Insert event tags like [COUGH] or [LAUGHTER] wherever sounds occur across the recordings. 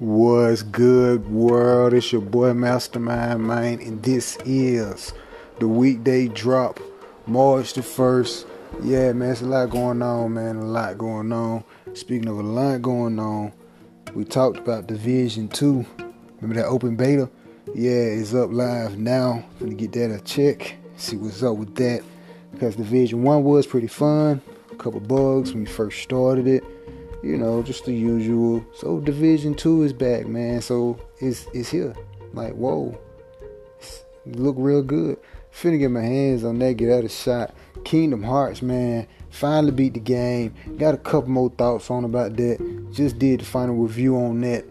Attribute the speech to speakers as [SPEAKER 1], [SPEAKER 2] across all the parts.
[SPEAKER 1] What's good, world? It's your boy Mastermind Man, and this is the weekday drop, March the 1st. Yeah, man, it's a lot going on, man. A lot going on. Speaking of a lot going on, we talked about Division 2. Remember that open beta? Yeah, it's up live now. Gonna get that a check, see what's up with that. Because Division 1 was pretty fun. A couple bugs when we first started it you know, just the usual. So Division Two is back, man. So it's it's here. Like whoa, it's, look real good. Finna get my hands on that, get out a shot. Kingdom Hearts, man. Finally beat the game. Got a couple more thoughts on about that. Just did the final review on that.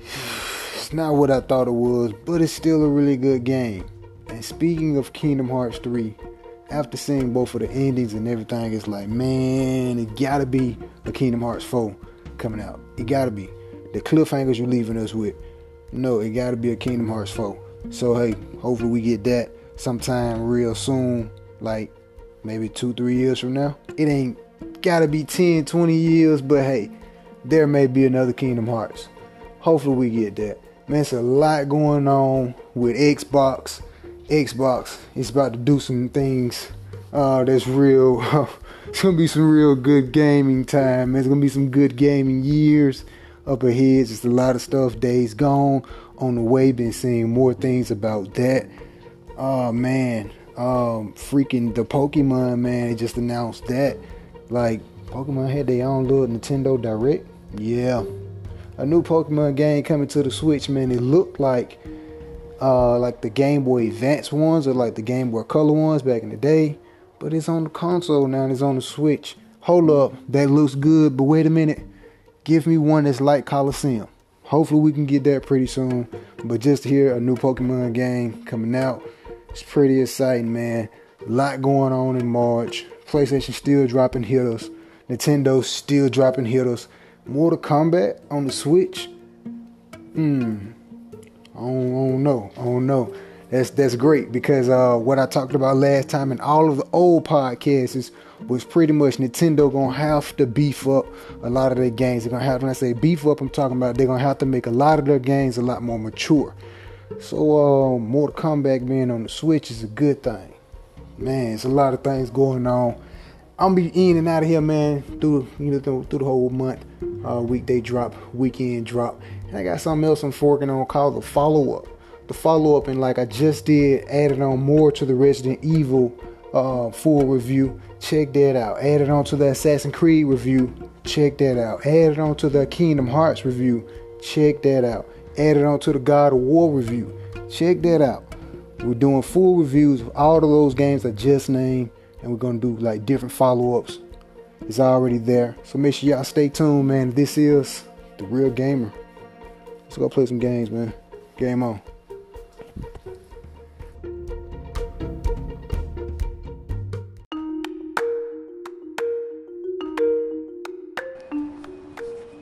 [SPEAKER 1] [SIGHS] It's not what I thought it was, but it's still a really good game. And speaking of Kingdom Hearts 3, after seeing both of the endings and everything, it's like, man, it gotta be a Kingdom Hearts 4 coming out. It gotta be. The cliffhangers you're leaving us with. No, it gotta be a Kingdom Hearts 4. So hey, hopefully we get that sometime real soon, like maybe two, three years from now. It ain't gotta be 10, 20 years, but hey, there may be another Kingdom Hearts. Hopefully we get that. Man, it's a lot going on with Xbox Xbox is about to do some things uh, that's real. [LAUGHS] it's gonna be some real good gaming time. It's gonna be some good gaming years up ahead. Just a lot of stuff. Days gone on the way. Been seeing more things about that. Oh man, um, freaking the Pokemon man. They just announced that. Like Pokemon had their own little Nintendo Direct. Yeah, a new Pokemon game coming to the Switch. Man, it looked like uh, like the Game Boy Advance ones or like the Game Boy Color ones back in the day. But it's on the console now and it's on the Switch. Hold up, that looks good, but wait a minute. Give me one that's like Colosseum. Hopefully we can get that pretty soon. But just hear a new Pokemon game coming out, it's pretty exciting, man. A lot going on in March. PlayStation still dropping hitters. Nintendo still dropping hitters. Mortal Kombat on the Switch. Hmm. I don't, I don't know. I don't know. That's that's great because uh, what I talked about last time and all of the old podcasts was pretty much Nintendo gonna have to beef up a lot of their games. They're gonna have when I say beef up, I'm talking about they're gonna have to make a lot of their games a lot more mature. So uh, Mortal Kombat being on the Switch is a good thing. Man, it's a lot of things going on. I'm be in and out of here, man, through you know through, through the whole month. Uh, weekday drop, weekend drop. And I got something else I'm forking on called the follow up. The follow up, and like I just did, added on more to the Resident Evil uh, full review. Check that out. Added on to the Assassin's Creed review. Check that out. Added on to the Kingdom Hearts review. Check that out. Added on to the God of War review. Check that out. We're doing full reviews of all of those games I just named, and we're gonna do like different follow ups. It's already there. So make sure y'all stay tuned, man. This is the real gamer. Let's go play some games, man. Game on.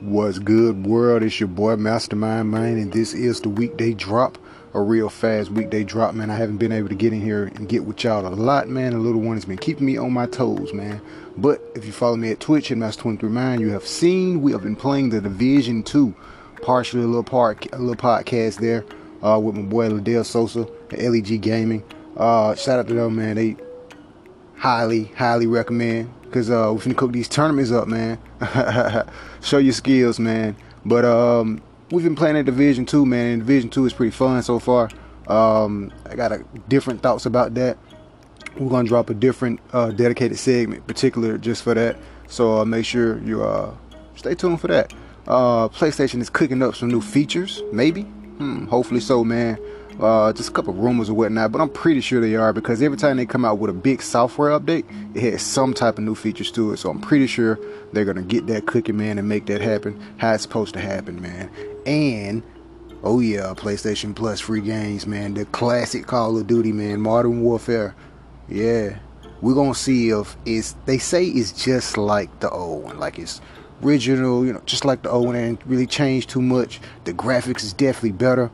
[SPEAKER 1] What's good, world? It's your boy Mastermind Man, and this is the weekday drop. A real fast weekday drop, man. I haven't been able to get in here and get with y'all a lot, man. The little one has been keeping me on my toes, man. But if you follow me at Twitch at Master23Mind, you have seen we have been playing the Division 2 partially a little part, a little podcast there uh, with my boy Liddell Sosa at LEG Gaming. Uh, shout out to them, man. They highly, highly recommend because uh, we finna cook these tournaments up, man. [LAUGHS] Show your skills, man. But um, we've been playing at Division Two, man. And Division Two is pretty fun so far. Um, I got a, different thoughts about that. We're gonna drop a different uh, dedicated segment, particular just for that. So uh, make sure you uh, stay tuned for that. Uh, PlayStation is cooking up some new features, maybe. Hmm, hopefully so, man. Uh, just a couple rumors or whatnot, but I'm pretty sure they are because every time they come out with a big software update, it has some type of new features to it. So I'm pretty sure they're gonna get that cooking, man, and make that happen how it's supposed to happen, man. And oh yeah, PlayStation Plus free games, man. The classic Call of Duty, man, Modern Warfare. Yeah, we're gonna see if it's. They say it's just like the old one, like it's original, you know, just like the old one, and really changed too much. The graphics is definitely better.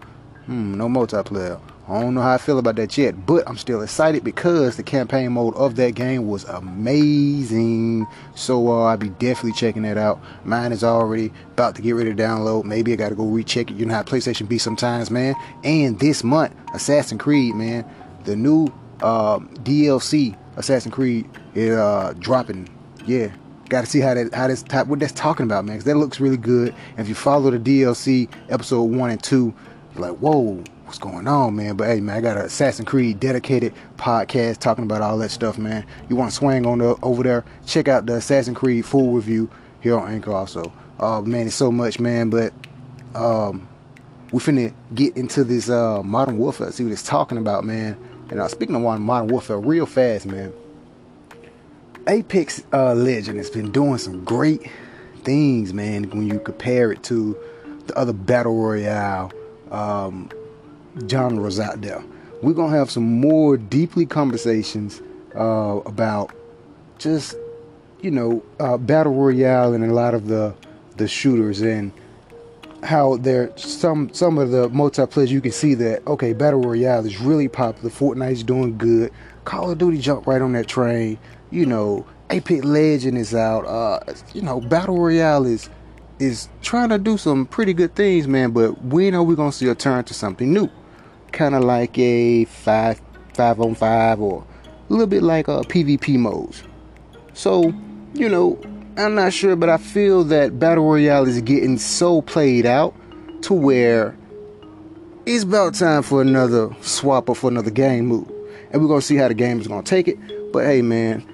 [SPEAKER 1] Hmm, no multiplayer. I don't know how I feel about that yet, but I'm still excited because the campaign mode of that game was amazing. So uh, I'll be definitely checking that out. Mine is already about to get ready to download. Maybe I got to go recheck it. You know how PlayStation be sometimes, man. And this month, Assassin's Creed, man, the new uh, DLC Assassin's Creed is uh, dropping. Yeah, got to see how that how this type what that's talking about, man. Cause that looks really good. And if you follow the DLC episode one and two, like, whoa, what's going on, man? But hey, man, I got an Assassin's Creed dedicated podcast talking about all that stuff, man. You want to swing on the, over there? Check out the Assassin's Creed full review here on Anchor, also. Uh, man, it's so much, man. But um, we finna get into this uh, Modern Warfare, see what it's talking about, man. And uh, speaking of Modern Warfare, real fast, man. Apex uh, Legend has been doing some great things, man. When you compare it to the other battle royale um, genres out there. We're gonna have some more deeply conversations uh, about just you know uh, battle royale and a lot of the the shooters and how there some some of the multiplayer you can see that okay battle royale is really popular fortnite's doing good call of duty jumped right on that train you know apex legend is out uh you know battle royale is is trying to do some pretty good things man but when are we gonna see a turn to something new kind of like a five five on five or a little bit like a PvP modes. So, you know, I'm not sure, but I feel that Battle Royale is getting so played out to where it's about time for another swap or for another game move. And we're gonna see how the game is gonna take it. But hey man,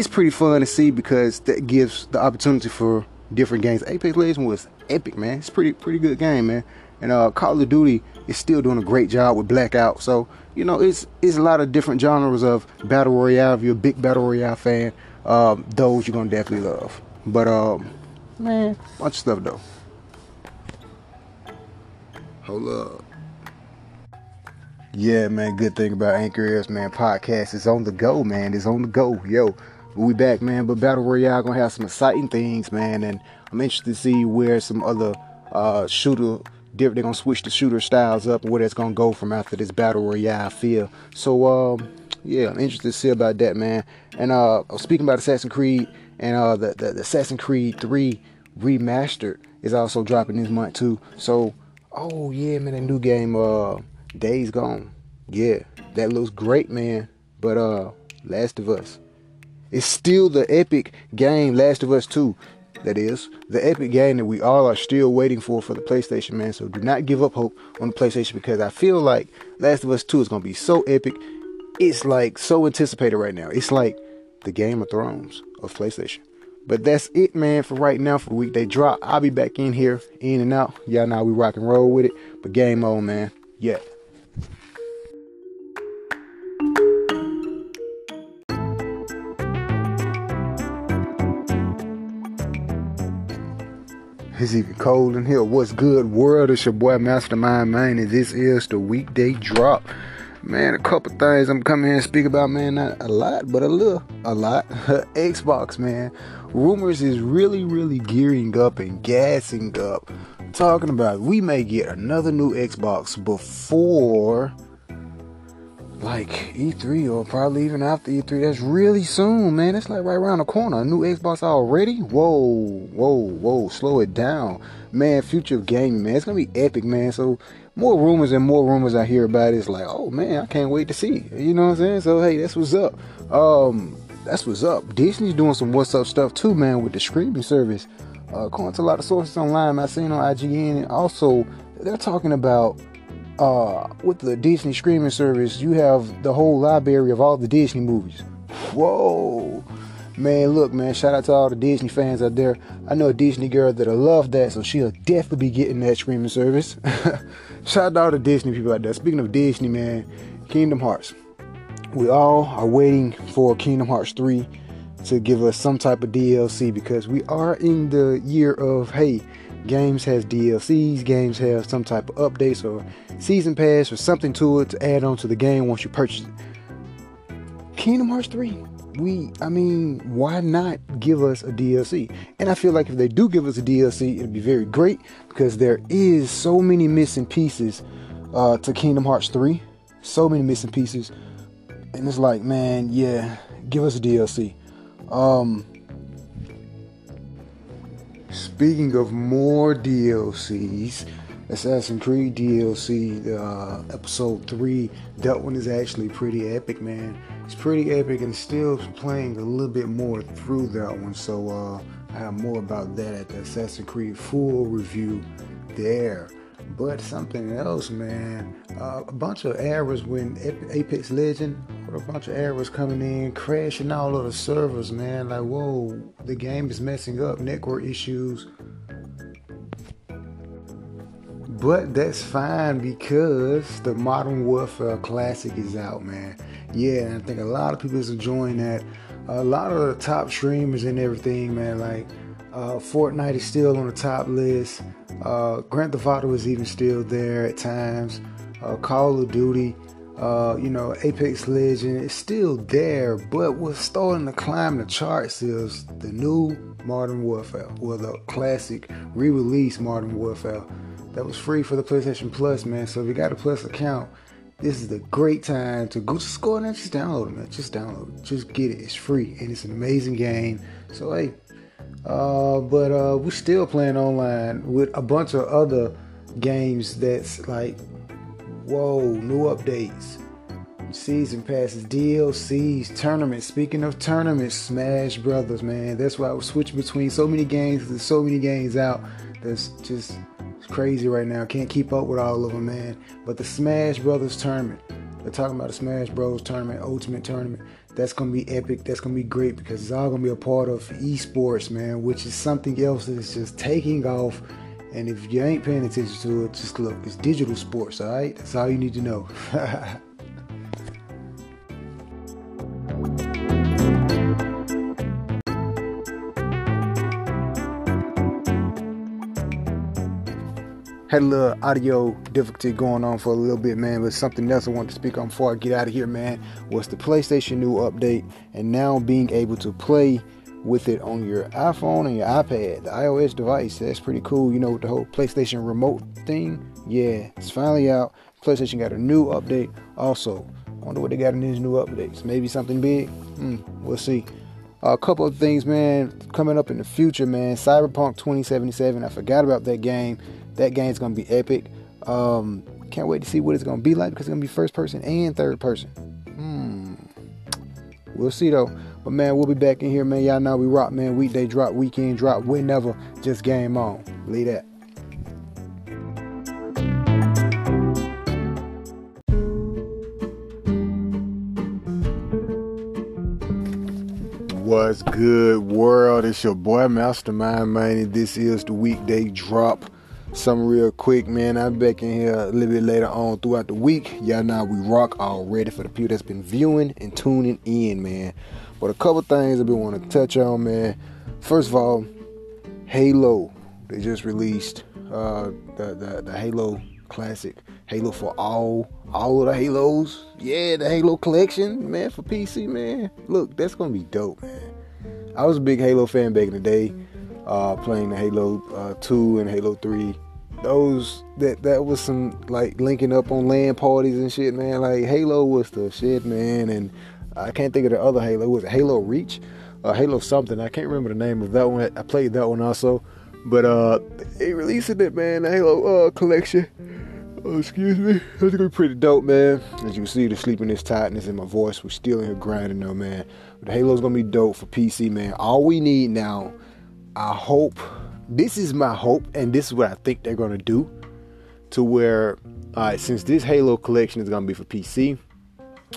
[SPEAKER 1] it's pretty fun to see because that gives the opportunity for different games. Apex Legends was epic, man. It's pretty pretty good game, man. And uh, Call of Duty is still doing a great job with Blackout. So you know, it's it's a lot of different genres of battle royale. If you're a big battle royale fan, um, those you're gonna definitely love. But um, man, bunch of stuff though. Hold up. Yeah, man. Good thing about Anchor is, man, podcast is on the go, man. It's on the go, yo. We back, man. But battle royale gonna have some exciting things, man. And I'm interested to see where some other uh, shooter. They're gonna switch the shooter styles up and where that's gonna go from after this battle royale feel. So um, yeah, I'm interested to see about that, man. And uh, speaking about Assassin's Creed and uh, the, the, the Assassin's Creed 3 remastered is also dropping this month too. So oh yeah, man, that new game uh, Days Gone. Yeah, that looks great, man. But uh, Last of Us. It's still the epic game, Last of Us 2 that is the epic game that we all are still waiting for for the PlayStation, man. So do not give up hope on the PlayStation because I feel like Last of Us 2 is going to be so epic. It's like so anticipated right now. It's like the Game of Thrones of PlayStation. But that's it, man, for right now for the weekday drop. I'll be back in here, in and out. Y'all know we rock and roll with it. But game on, man. Yeah. It's even cold in here. What's good, world? It's your boy Mastermind Man, and this is the weekday drop. Man, a couple things I'm coming here and speak about, man. Not a lot, but a little, a lot. [LAUGHS] Xbox, man. Rumors is really, really gearing up and gassing up, talking about we may get another new Xbox before like E3 or probably even after E3. That's really soon, man. It's like right around the corner. A new Xbox already? Whoa, whoa, whoa. Slow it down. Man, future of gaming, man. It's gonna be epic, man. So more rumors and more rumors I hear about it. It's like, oh man, I can't wait to see. You know what I'm saying? So hey, that's what's up. Um, that's what's up. Disney's doing some what's up stuff too, man, with the streaming service. Uh, according to a lot of sources online, I've seen on IGN, and also they're talking about uh, with the Disney streaming service, you have the whole library of all the Disney movies. Whoa. Man, look, man, shout out to all the Disney fans out there. I know a Disney girl that'll love that, so she'll definitely be getting that streaming service. [LAUGHS] shout out to all the Disney people out there. Speaking of Disney, man, Kingdom Hearts. We all are waiting for Kingdom Hearts 3 to give us some type of DLC because we are in the year of, hey, games has DLCs, games have some type of updates or season pass or something to it to add on to the game once you purchase it. Kingdom Hearts 3, we I mean, why not give us a DLC? And I feel like if they do give us a DLC, it'd be very great because there is so many missing pieces uh, to Kingdom Hearts 3 so many missing pieces, and it's like, man, yeah, give us a DLC. Um, speaking of more DLCs, Assassin's Creed DLC, uh, episode three. That one is actually pretty epic, man. It's pretty epic, and still playing a little bit more through that one. So uh, I have more about that at the Assassin's Creed full review there. But something else, man. Uh, a bunch of errors when Apex Legend, a bunch of errors coming in, crashing all of the servers, man. Like, whoa, the game is messing up, network issues. But that's fine because the Modern Warfare Classic is out, man. Yeah, and I think a lot of people is enjoying that. A lot of the top streamers and everything, man. Like uh, Fortnite is still on the top list. Uh, Grand Theft Auto is even still there at times. Uh, Call of Duty, uh, you know, Apex Legend is still there. But what's starting to climb the charts is the new Modern Warfare, or the classic re-release Modern Warfare that was free for the PlayStation Plus, man. So if you got a Plus account, this is the great time to go just go and just download it, man. Just download it. Just get it. It's free and it's an amazing game. So hey, uh, but uh, we're still playing online with a bunch of other games that's like, whoa, new updates, season passes, DLCs, tournaments. Speaking of tournaments, Smash Brothers, man. That's why I was switching between so many games. There's so many games out. That's just crazy right now. Can't keep up with all of them, man. But the Smash Brothers tournament, they're talking about the Smash Bros tournament, Ultimate tournament. That's gonna be epic. That's gonna be great because it's all gonna be a part of esports, man, which is something else that's just taking off. And if you ain't paying attention to it, just look. It's digital sports, all right? That's all you need to know. [LAUGHS] Had a little audio difficulty going on for a little bit, man, but something else I want to speak on before I get out of here, man, was the PlayStation new update and now being able to play with it on your iPhone and your iPad, the iOS device. That's pretty cool, you know, the whole PlayStation remote thing. Yeah, it's finally out. PlayStation got a new update also. I wonder what they got in these new updates. Maybe something big? Hmm, we'll see. a couple of things, man, coming up in the future, man. Cyberpunk 2077. I forgot about that game. That game's gonna be epic. Um, can't wait to see what it's gonna be like because it's gonna be first person and third person. Hmm. We'll see though. But man, we'll be back in here, man. Y'all know we rock, man. Weekday drop, weekend drop, whenever. Just game on. Leave that. What's good, world? It's your boy Mastermind, man. And this is the weekday drop something real quick, man. I'm back in here a little bit later on throughout the week. Y'all know we rock already for the people that's been viewing and tuning in, man. But a couple things I've been to touch on, man. First of all, Halo. They just released uh, the, the the Halo Classic, Halo for all, all of the Halos. Yeah, the Halo collection, man, for PC, man. Look, that's gonna be dope, man. I was a big Halo fan back in the day uh, playing the Halo uh, 2 and Halo 3. Those that that was some like linking up on LAN parties and shit, man. Like Halo was the shit, man. And I can't think of the other Halo. Was it Halo Reach? Uh, Halo something. I can't remember the name of that one. I played that one also. But uh, they releasing it, man. The Halo uh, collection. Oh, excuse me. That's gonna be pretty dope, man. As you can see, the sleepiness, tightness in my voice. We're still in here grinding, though, man. But Halo's gonna be dope for PC, man. All we need now I hope this is my hope, and this is what I think they're gonna do. To where, since this Halo collection is gonna be for PC,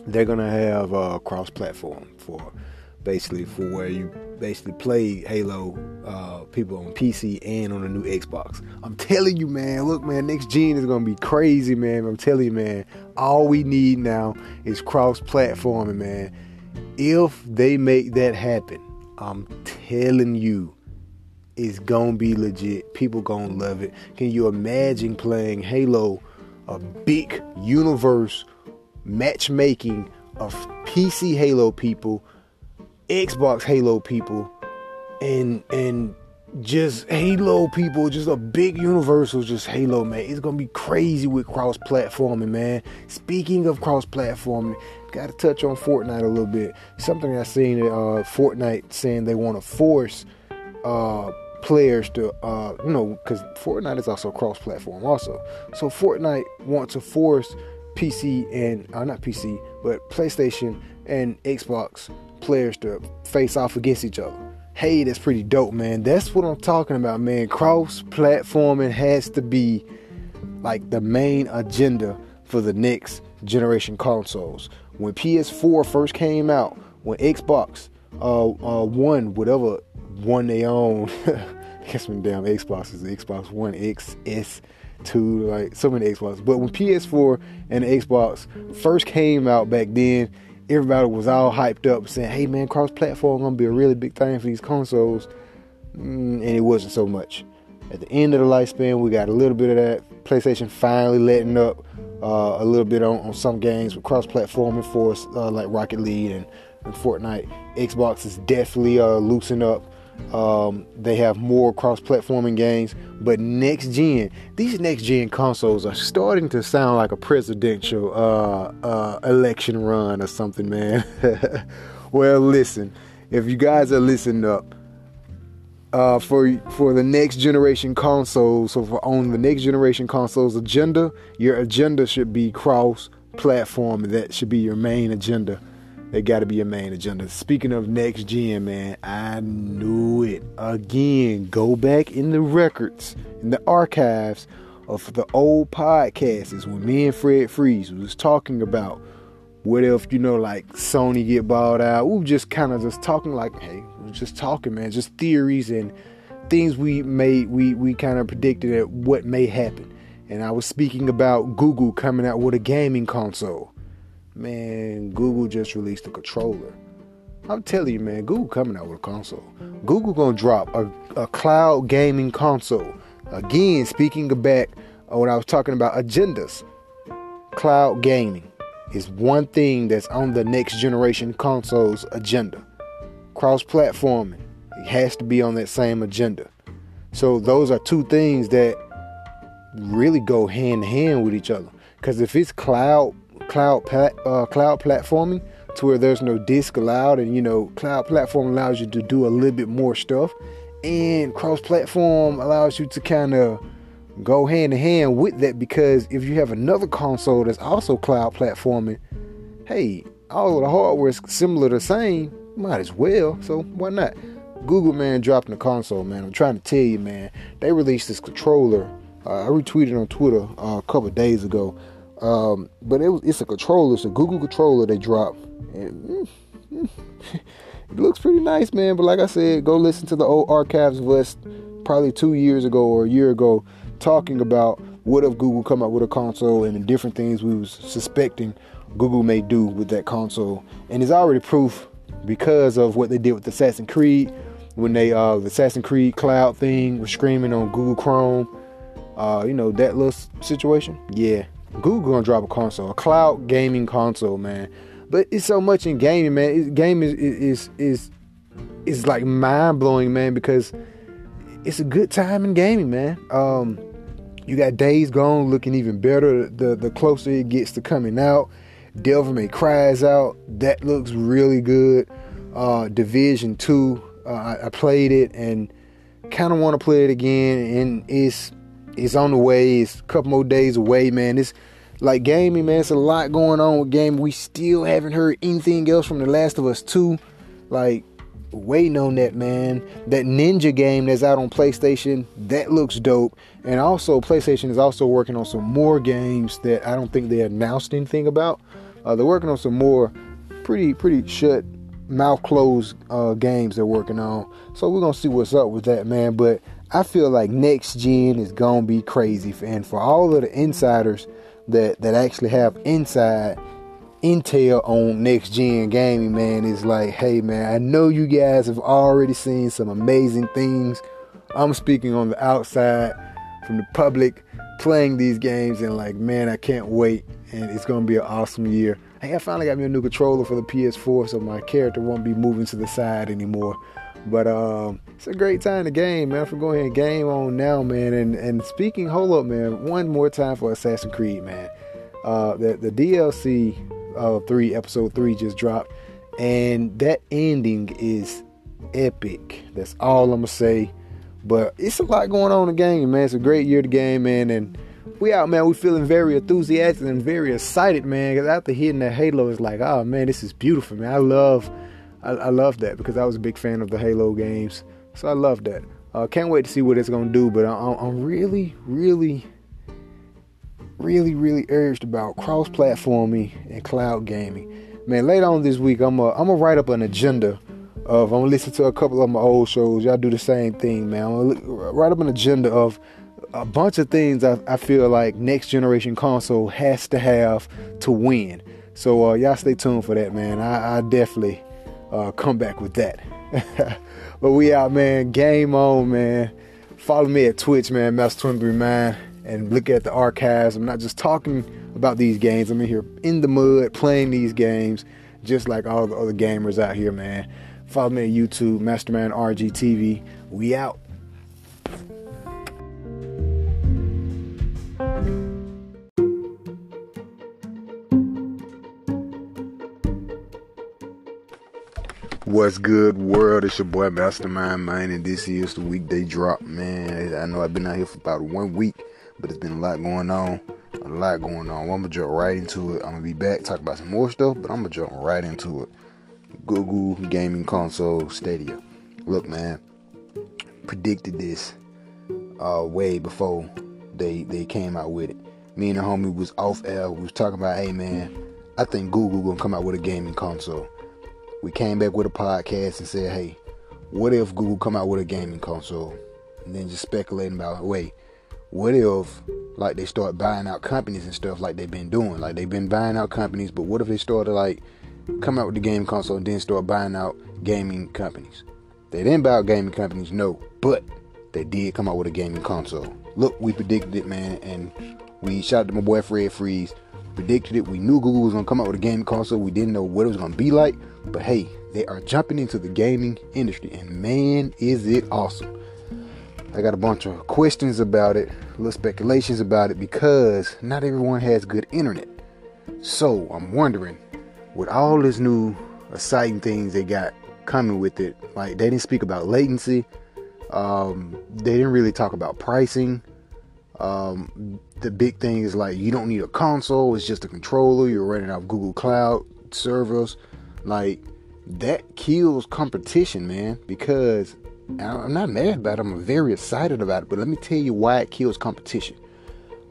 [SPEAKER 1] they're gonna have a cross-platform for basically for where you basically play Halo uh, people on PC and on the new Xbox. I'm telling you, man. Look, man, next gen is gonna be crazy, man. I'm telling you, man. All we need now is cross-platforming, man. If they make that happen, I'm telling you, is gonna be legit. People gonna love it. Can you imagine playing Halo, a big universe matchmaking of PC Halo people, Xbox Halo people, and and just Halo people, just a big universal, just Halo, man. It's gonna be crazy with cross platforming, man. Speaking of cross platforming, gotta touch on Fortnite a little bit. Something I seen uh, Fortnite saying they want to force uh, players to, uh, you know, because Fortnite is also cross platform, also. So Fortnite wants to force PC and, uh, not PC, but PlayStation and Xbox players to face off against each other hey, that's pretty dope, man. That's what I'm talking about, man. Cross platforming has to be like the main agenda for the next generation consoles. When PS4 first came out, when Xbox uh, uh One, whatever one they own, [LAUGHS] I guess when damn Xbox is the Xbox One X S two, like so many Xbox. But when PS4 and the Xbox first came out back then, everybody was all hyped up saying, hey man, cross platform gonna be a really big thing for these consoles. Mm, and it wasn't so much. At the end of the lifespan, we got a little bit of that. PlayStation finally letting up uh, a little bit on, on some games with cross platforming for us, uh, like Rocket League and, and Fortnite. Xbox is definitely uh, loosening up um, they have more cross-platforming games, but next gen, these next gen consoles are starting to sound like a presidential uh, uh, election run or something, man. [LAUGHS] well, listen, if you guys are listening up, uh, for for the next generation consoles, so for on the next generation consoles agenda, your agenda should be cross-platform. That should be your main agenda. They got to be a main agenda. Speaking of next gen, man, I knew it. Again, go back in the records, in the archives of the old podcasts when me and Fred Freeze was talking about what if, you know, like Sony get bought out. We were just kind of just talking like, hey, we are just talking, man, just theories and things we made, we, we kind of predicted at what may happen. And I was speaking about Google coming out with a gaming console. Man, Google just released a controller. I'm telling you, man, Google coming out with a console. Google gonna drop a, a cloud gaming console. Again, speaking back uh, on what I was talking about agendas, cloud gaming is one thing that's on the next generation consoles agenda. Cross platforming, it has to be on that same agenda. So those are two things that really go hand in hand with each other. Because if it's cloud cloud uh, cloud platforming to where there's no disk allowed, and you know, cloud platform allows you to do a little bit more stuff, and cross platform allows you to kind of go hand in hand with that because if you have another console that's also cloud platforming, hey, all of the hardware is similar the same, might as well. So why not? Google man dropping the console, man. I'm trying to tell you, man. They released this controller. Uh, I retweeted on Twitter uh, a couple days ago. Um, but it it's a controller, it's a Google controller they dropped. And mm, [LAUGHS] it looks pretty nice, man. But like I said, go listen to the old archives of us probably two years ago or a year ago talking about what if Google come up with a console and the different things we was suspecting Google may do with that console. And it's already proof because of what they did with Assassin's Creed when they uh the Assassin's Creed cloud thing was screaming on Google Chrome. Uh, you know, that little situation. Yeah, Google gonna drop a console, a cloud gaming console, man. But it's so much in gaming, man. It, game is is is is like mind blowing, man, because it's a good time in gaming, man. Um, you got Days Gone looking even better the the closer it gets to coming out. Devil May Cry's out. That looks really good. Uh, Division Two, uh, I, I played it and kind of want to play it again, and it's it's on the way. It's a couple more days away, man. It's like gaming, man. It's a lot going on with gaming. We still haven't heard anything else from The Last of Us 2. Like, waiting on that, man. That Ninja game that's out on PlayStation, that looks dope. And also, PlayStation is also working on some more games that I don't think they announced anything about. Uh, they're working on some more pretty, pretty shut, mouth closed uh, games they're working on. So we're gonna see what's up with that, man. But I feel like next gen is gonna be crazy, and for all of the insiders that that actually have inside intel on next gen gaming, man, is like, hey, man, I know you guys have already seen some amazing things. I'm speaking on the outside from the public playing these games, and like, man, I can't wait, and it's gonna be an awesome year. Hey, I finally got me a new controller for the PS4, so my character won't be moving to the side anymore. But um, it's a great time to game, man. For going ahead game on now, man. And and speaking, hold up, man. One more time for Assassin's Creed, man. Uh, the the DLC three episode three just dropped, and that ending is epic. That's all I'm gonna say. But it's a lot going on in the game, man. It's a great year to game, man, and we out, man. We feeling very enthusiastic and very excited, man. Because after hitting that Halo, it's like, oh man, this is beautiful, man. I love, I love that because I was a big fan of the Halo games, so I love that. Uh, can't wait to see what it's gonna do, but I, I'm really, really, really, really urged about cross-platforming and cloud gaming. Man, later on this week, I'm gonna write up an agenda of I'm gonna listen to a couple of my old shows. Y'all do the same thing, man. I'm gonna write up an agenda of a bunch of things I, I feel like next generation console has to have to win. So uh, y'all stay tuned for that, man. I, I definitely uh, come back with that. [LAUGHS] but we out, man. Game on, man. Follow me at Twitch, man. Master23 Man, and look at the archives. I'm not just talking about these games. I'm in here in the mud playing these games, just like all the other gamers out here, man. Follow me at YouTube, Mastermind RGTV. We out. What's good, world? It's your boy Mastermind Man, and this is the weekday drop, man. I know I've been out here for about one week, but it's been a lot going on. A lot going on. I'm gonna jump right into it. I'm gonna be back talk about some more stuff, but I'm gonna jump right into it. Google Gaming Console Stadia. Look, man, predicted this uh, way before they they came out with it. Me and the homie was off air. We was talking about, hey man, I think Google gonna come out with a gaming console we came back with a podcast and said, hey, what if Google come out with a gaming console? And then just speculating about, wait, what if like they start buying out companies and stuff like they've been doing? Like they've been buying out companies, but what if they started like come out with the game console and then start buying out gaming companies? They didn't buy out gaming companies, no, but they did come out with a gaming console. Look, we predicted it, man, and we shot to my boy Fred Freeze. Predicted it. We knew Google was gonna come out with a gaming console. We didn't know what it was gonna be like, but hey, they are jumping into the gaming industry, and man, is it awesome! I got a bunch of questions about it, little speculations about it, because not everyone has good internet. So I'm wondering, with all this new exciting things they got coming with it, like they didn't speak about latency, um, they didn't really talk about pricing. Um, the big thing is like you don't need a console; it's just a controller. You're running off Google Cloud servers. Like that kills competition, man. Because I'm not mad about it. I'm very excited about it. But let me tell you why it kills competition.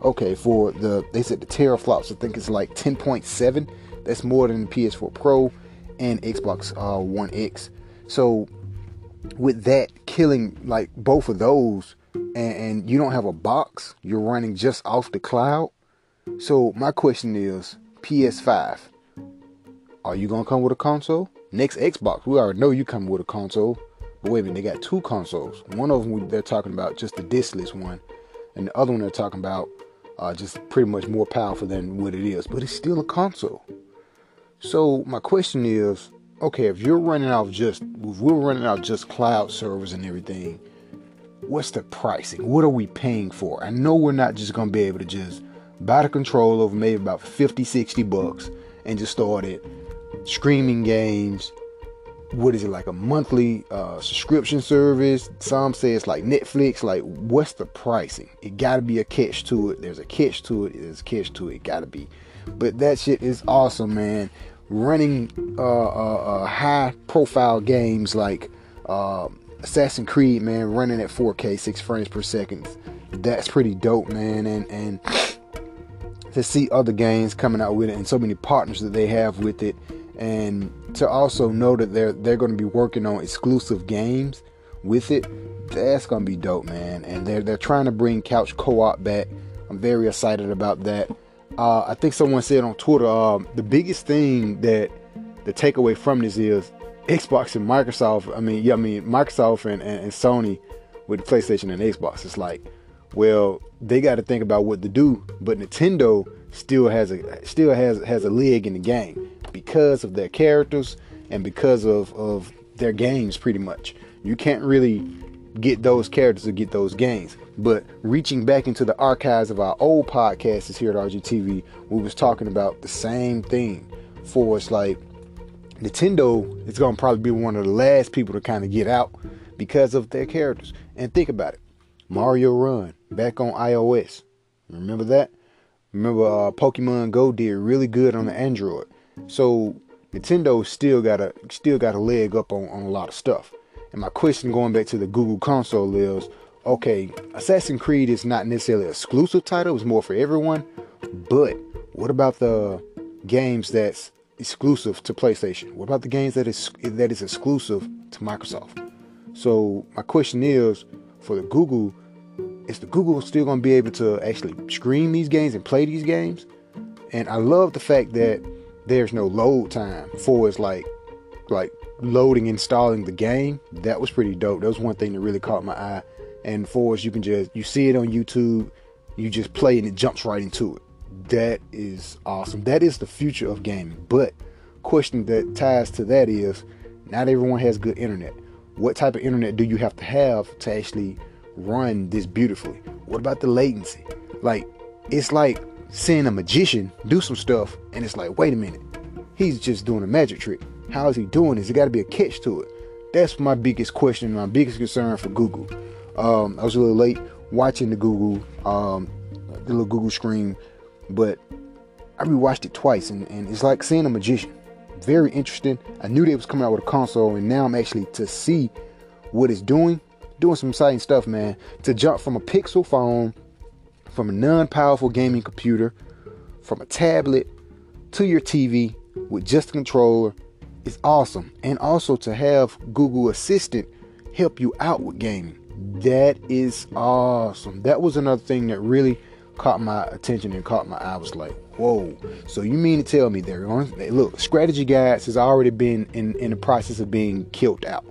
[SPEAKER 1] Okay, for the they said the teraflops, I think it's like 10.7. That's more than the PS4 Pro and Xbox uh, One X. So with that killing like both of those, and, and you don't have a box, you're running just off the cloud. So my question is, PS5, are you gonna come with a console? Next Xbox, we already know you come with a console. But wait a minute, they got two consoles. One of them they're talking about just the diskless one, and the other one they're talking about uh, just pretty much more powerful than what it is. But it's still a console. So my question is, okay, if you're running off just, if we're running out just cloud servers and everything, what's the pricing? What are we paying for? I know we're not just gonna be able to just buy the controller for maybe about 50, 60 bucks and just start it streaming games. What is it like a monthly uh, subscription service? Some say it's like Netflix. Like, what's the pricing? It got to be a catch to it. There's a catch to it. There's a catch to it. it got to be. But that shit is awesome, man. Running uh, uh, uh high profile games like um, Assassin's Creed, man, running at 4K, six frames per second. That's pretty dope, man. And and to see other games coming out with it and so many partners that they have with it and to also know that they're they're going to be working on exclusive games with it that's to be dope man and they're they're trying to bring couch co-op back i'm very excited about that uh, i think someone said on twitter um, the biggest thing that the takeaway from this is xbox and microsoft i mean yeah i mean microsoft and, and, and sony with playstation and xbox it's like well they got to think about what to do but nintendo still has a still has has a leg in the game because of their characters and because of of their games pretty much. You can't really get those characters to get those games. But reaching back into the archives of our old podcasts here at RGTV, we was talking about the same thing. For us, like Nintendo is gonna probably be one of the last people to kind of get out because of their characters. And think about it, Mario Run back on iOS. Remember that? Remember uh, Pokemon Go did really good on the Android. So Nintendo still got a still got a leg up on, on a lot of stuff. And my question going back to the Google console is, okay, Assassin's Creed is not necessarily an exclusive title, it's more for everyone. But what about the games that's exclusive to PlayStation? What about the games that is that is exclusive to Microsoft? So my question is, for the Google, is the Google still going to be able to actually stream these games and play these games? And I love the fact that there's no load time for it's like like loading installing the game that was pretty dope that was one thing that really caught my eye and for us you can just you see it on youtube you just play and it jumps right into it that is awesome that is the future of gaming but question that ties to that is not everyone has good internet what type of internet do you have to have to actually run this beautifully what about the latency like it's like seeing a magician do some stuff and it's like wait a minute he's just doing a magic trick how is he doing this? There got to be a catch to it. That's my biggest question, my biggest concern for Google. Um, I was a little late watching the Google, um, the little Google screen, but I rewatched it twice, and, and it's like seeing a magician. Very interesting. I knew they was coming out with a console, and now I'm actually to see what it's doing. Doing some exciting stuff, man. To jump from a Pixel phone, from a non-powerful gaming computer, from a tablet to your TV with just a controller is awesome. And also to have Google Assistant help you out with gaming. That is awesome. That was another thing that really caught my attention and caught my eye. I was like, whoa. So you mean to tell me they're going look, strategy guides has already been in, in the process of being killed out.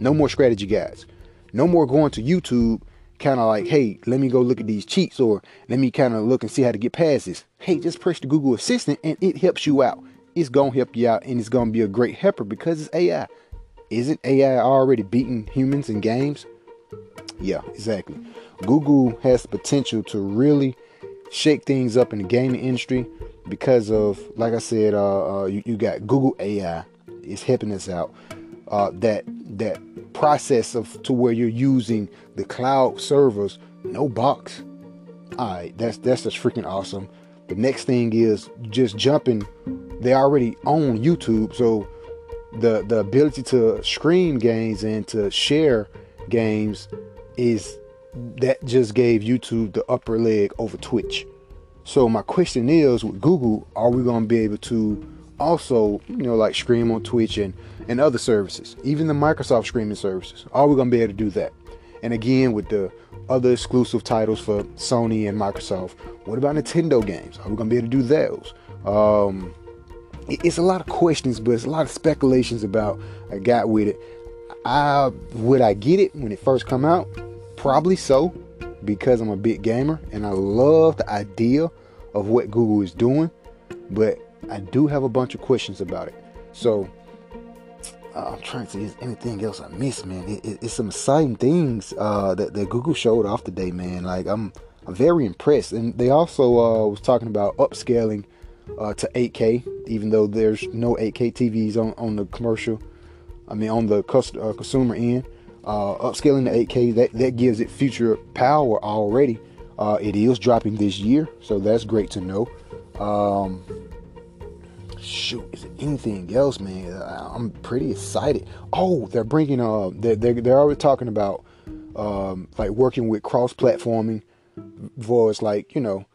[SPEAKER 1] No more strategy guides. No more going to YouTube kind of like, hey, let me go look at these cheats or let me kind of look and see how to get past this. Hey, just press the Google Assistant and it helps you out it's gonna help you out and it's gonna be a great helper because it's AI. Isn't AI already beating humans in games? Yeah, exactly. Google has the potential to really shake things up in the gaming industry because of, like I said, uh, uh, you, you, got Google AI is helping us out. Uh, that that process of to where you're using the cloud servers, no box. All right, that's that's just freaking awesome. The next thing is just jumping they already own YouTube, so the the ability to stream games and to share games is that just gave YouTube the upper leg over Twitch. So my question is with Google, are we going to be able to also, you know, like stream on Twitch and and other services, even the Microsoft streaming services? Are we going to be able to do that? And again, with the other exclusive titles for Sony and Microsoft, what about Nintendo games? Are we going to be able to do those? Um, it's a lot of questions, but it's a lot of speculations about I got with it. I would I get it when it first come out? Probably so, because I'm a big gamer and I love the idea of what Google is doing, but I do have a bunch of questions about it. So uh, I'm trying to see is anything else I missed, man. It, it, it's some exciting things uh, that, that Google showed off today, man. Like I'm, I'm very impressed, and they also uh, was talking about upscaling uh, to 8K, even though there's no 8K TVs on, on the commercial. I mean, on the cust- uh, consumer end. Uh, upscaling to 8K that, that gives it future power already. Uh, it is dropping this year, so that's great to know. Um, shoot, is it anything else, man? I'm pretty excited. Oh, they're bringing uh, they're they're, they're already talking about um, like working with cross platforming for it's like you know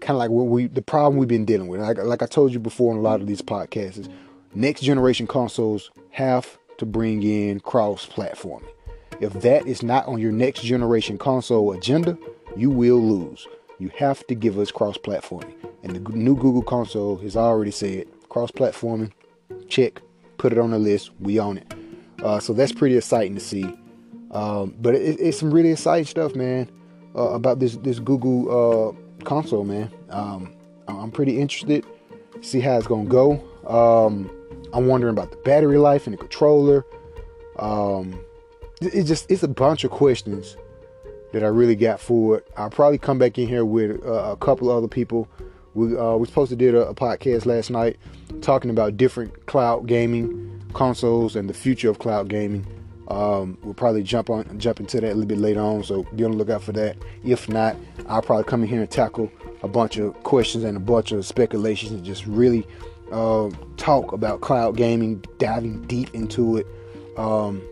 [SPEAKER 1] kind of like what we the problem we've been dealing with. Like, like I told you before in a lot of these podcasts, is next generation consoles have to bring in cross platforming. If that is not on your next generation console agenda, you will lose. You have to give us cross platforming. And the new Google console has already said cross platforming, check, put it on the list, we own it. Uh, so that's pretty exciting to see. Um, but it, it's some really exciting stuff, man, uh, about this this Google uh, console, man. Um, I'm pretty interested. See how it's gonna go. Um, I'm wondering about the battery life and the controller. Um, it just it's a bunch of questions that I really got for it. I'll probably come back in here with uh, a couple other people. We uh, we supposed to did a, a, podcast last night talking about different cloud gaming consoles and the future of cloud gaming. Um, we'll probably jump on jump into that a little bit later on, so be on the lookout for that. If not, I'll probably come in here and tackle a bunch of questions and a bunch of speculations and just really uh, talk about cloud gaming, diving deep into it. Um,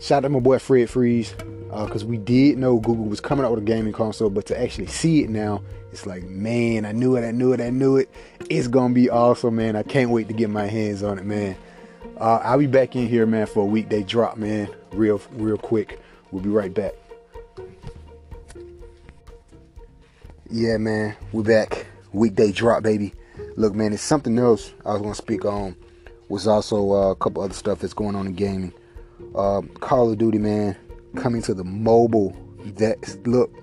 [SPEAKER 1] shout out to my boy Fred Freeze because uh, we did know Google was coming out with a gaming console, but to actually see it now, it's like, man, I knew it, I knew it, I knew it. It's gonna be awesome, man. I can't wait to get my hands on it, man. Uh, I'll be back in here, man, for a weekday drop, man. Real, real quick. We'll be right back. Yeah, man, we're back. Weekday drop, baby. Look, man, it's something else I was gonna speak on. Was also uh, a couple other stuff that's going on in gaming. Uh, Call of Duty, man, coming to the mobile. That look,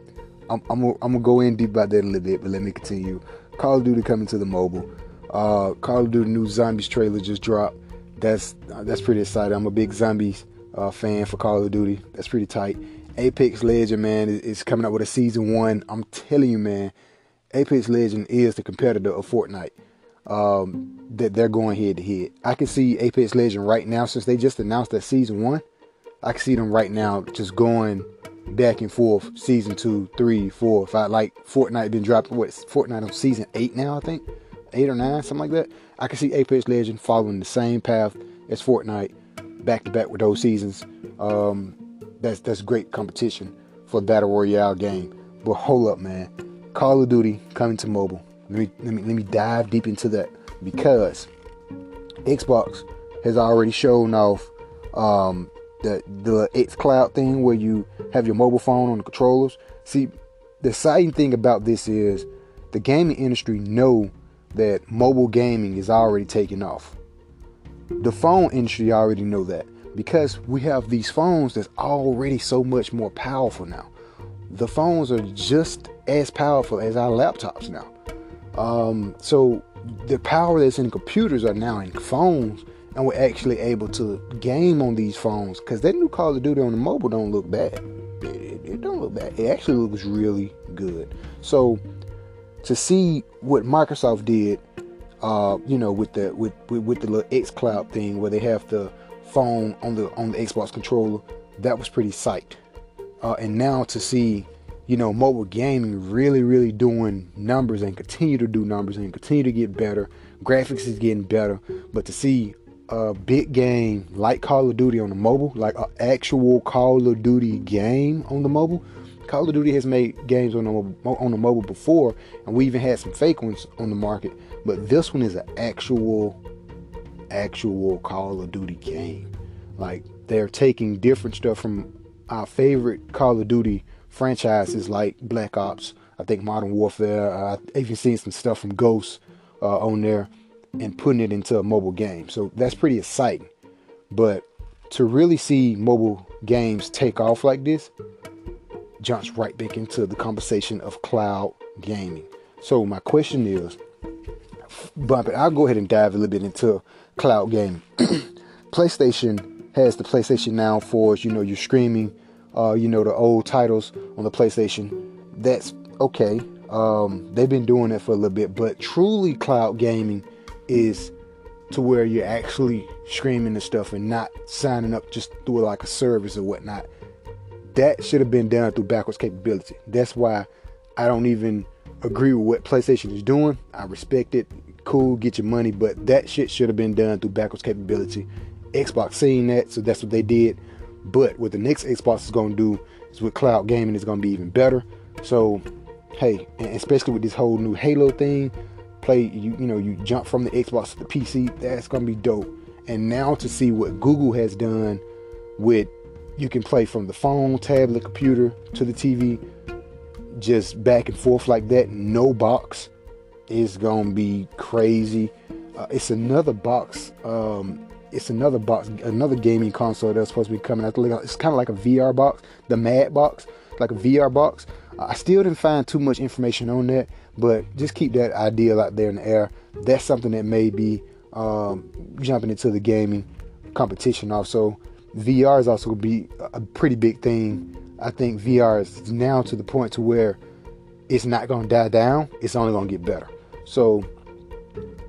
[SPEAKER 1] I'm, I'm, I'm gonna go in deep about that a little bit, but let me continue. Call of Duty coming to the mobile. Uh, Call of Duty new zombies trailer just dropped. That's that's pretty exciting. I'm a big zombies uh, fan for Call of Duty. That's pretty tight. Apex Legend, man, is, is coming out with a season one. I'm telling you, man, Apex Legend is the competitor of Fortnite. Um, that they're going head to head. I can see Apex Legend right now since they just announced that season one. I can see them right now just going back and forth, season two, three, four, five. Like Fortnite been dropping. What Fortnite on season eight now? I think eight or nine, something like that. I can see Apex Legend following the same path as Fortnite, back to back with those seasons. Um, that's that's great competition for battle royale game. But hold up, man, Call of Duty coming to mobile. Let me let me let me dive deep into that because Xbox has already shown off um, the the X Cloud thing where you have your mobile phone on the controllers. See, the exciting thing about this is the gaming industry know that mobile gaming is already taking off. The phone industry already know that because we have these phones that's already so much more powerful now. The phones are just as powerful as our laptops now. Um, so the power that's in computers are now in phones and we're actually able to game on these phones because that new Call of Duty on the mobile don't look bad. It, it, it, don't look bad. It actually looks really good. So to see what Microsoft did, uh, you know, with the with, with, with the little X Cloud thing where they have the phone on the on the Xbox controller, that was pretty psyched. Uh, and now to see, you know, mobile gaming really really doing numbers and continue to do numbers and continue to get better. Graphics is getting better, but to see a big game like Call of Duty on the mobile, like an actual Call of Duty game on the mobile. Call of Duty has made games on the mobile, on the mobile before, and we even had some fake ones on the market. But this one is an actual, actual Call of Duty game. Like they're taking different stuff from our favorite Call of Duty franchises, like Black Ops. I think Modern Warfare. Uh, I've even seen some stuff from Ghost uh, on there and putting it into a mobile game. So that's pretty exciting. But to really see mobile games take off like this jumps right back into the conversation of cloud gaming. So my question is, bump it. I'll go ahead and dive a little bit into cloud gaming. [CLEARS THROAT] PlayStation has the PlayStation Now for you know your streaming, uh, you know the old titles on the PlayStation. That's okay. Um, they've been doing it for a little bit, but truly cloud gaming is to where you're actually streaming the stuff and not signing up just through like a service or whatnot. That should have been done through backwards capability. That's why I don't even agree with what PlayStation is doing. I respect it. Cool, get your money, but that shit should have been done through backwards capability. Xbox seen that, so that's what they did. But what the next Xbox is going to do is with cloud gaming, is going to be even better. So, hey, especially with this whole new Halo thing, play you you know you jump from the Xbox to the PC. That's gonna be dope. And now to see what Google has done with you can play from the phone, tablet, computer to the TV, just back and forth like that. No box is gonna be crazy. Uh, it's another box. Um, it's another box, another gaming console that's supposed to be coming out. It's kind of like a VR box, the Mad box, like a VR box. I still didn't find too much information on that, but just keep that idea out there in the air. That's something that may be um, jumping into the gaming competition also. VR is also going to be a pretty big thing. I think VR is now to the point to where it's not going to die down. It's only going to get better. So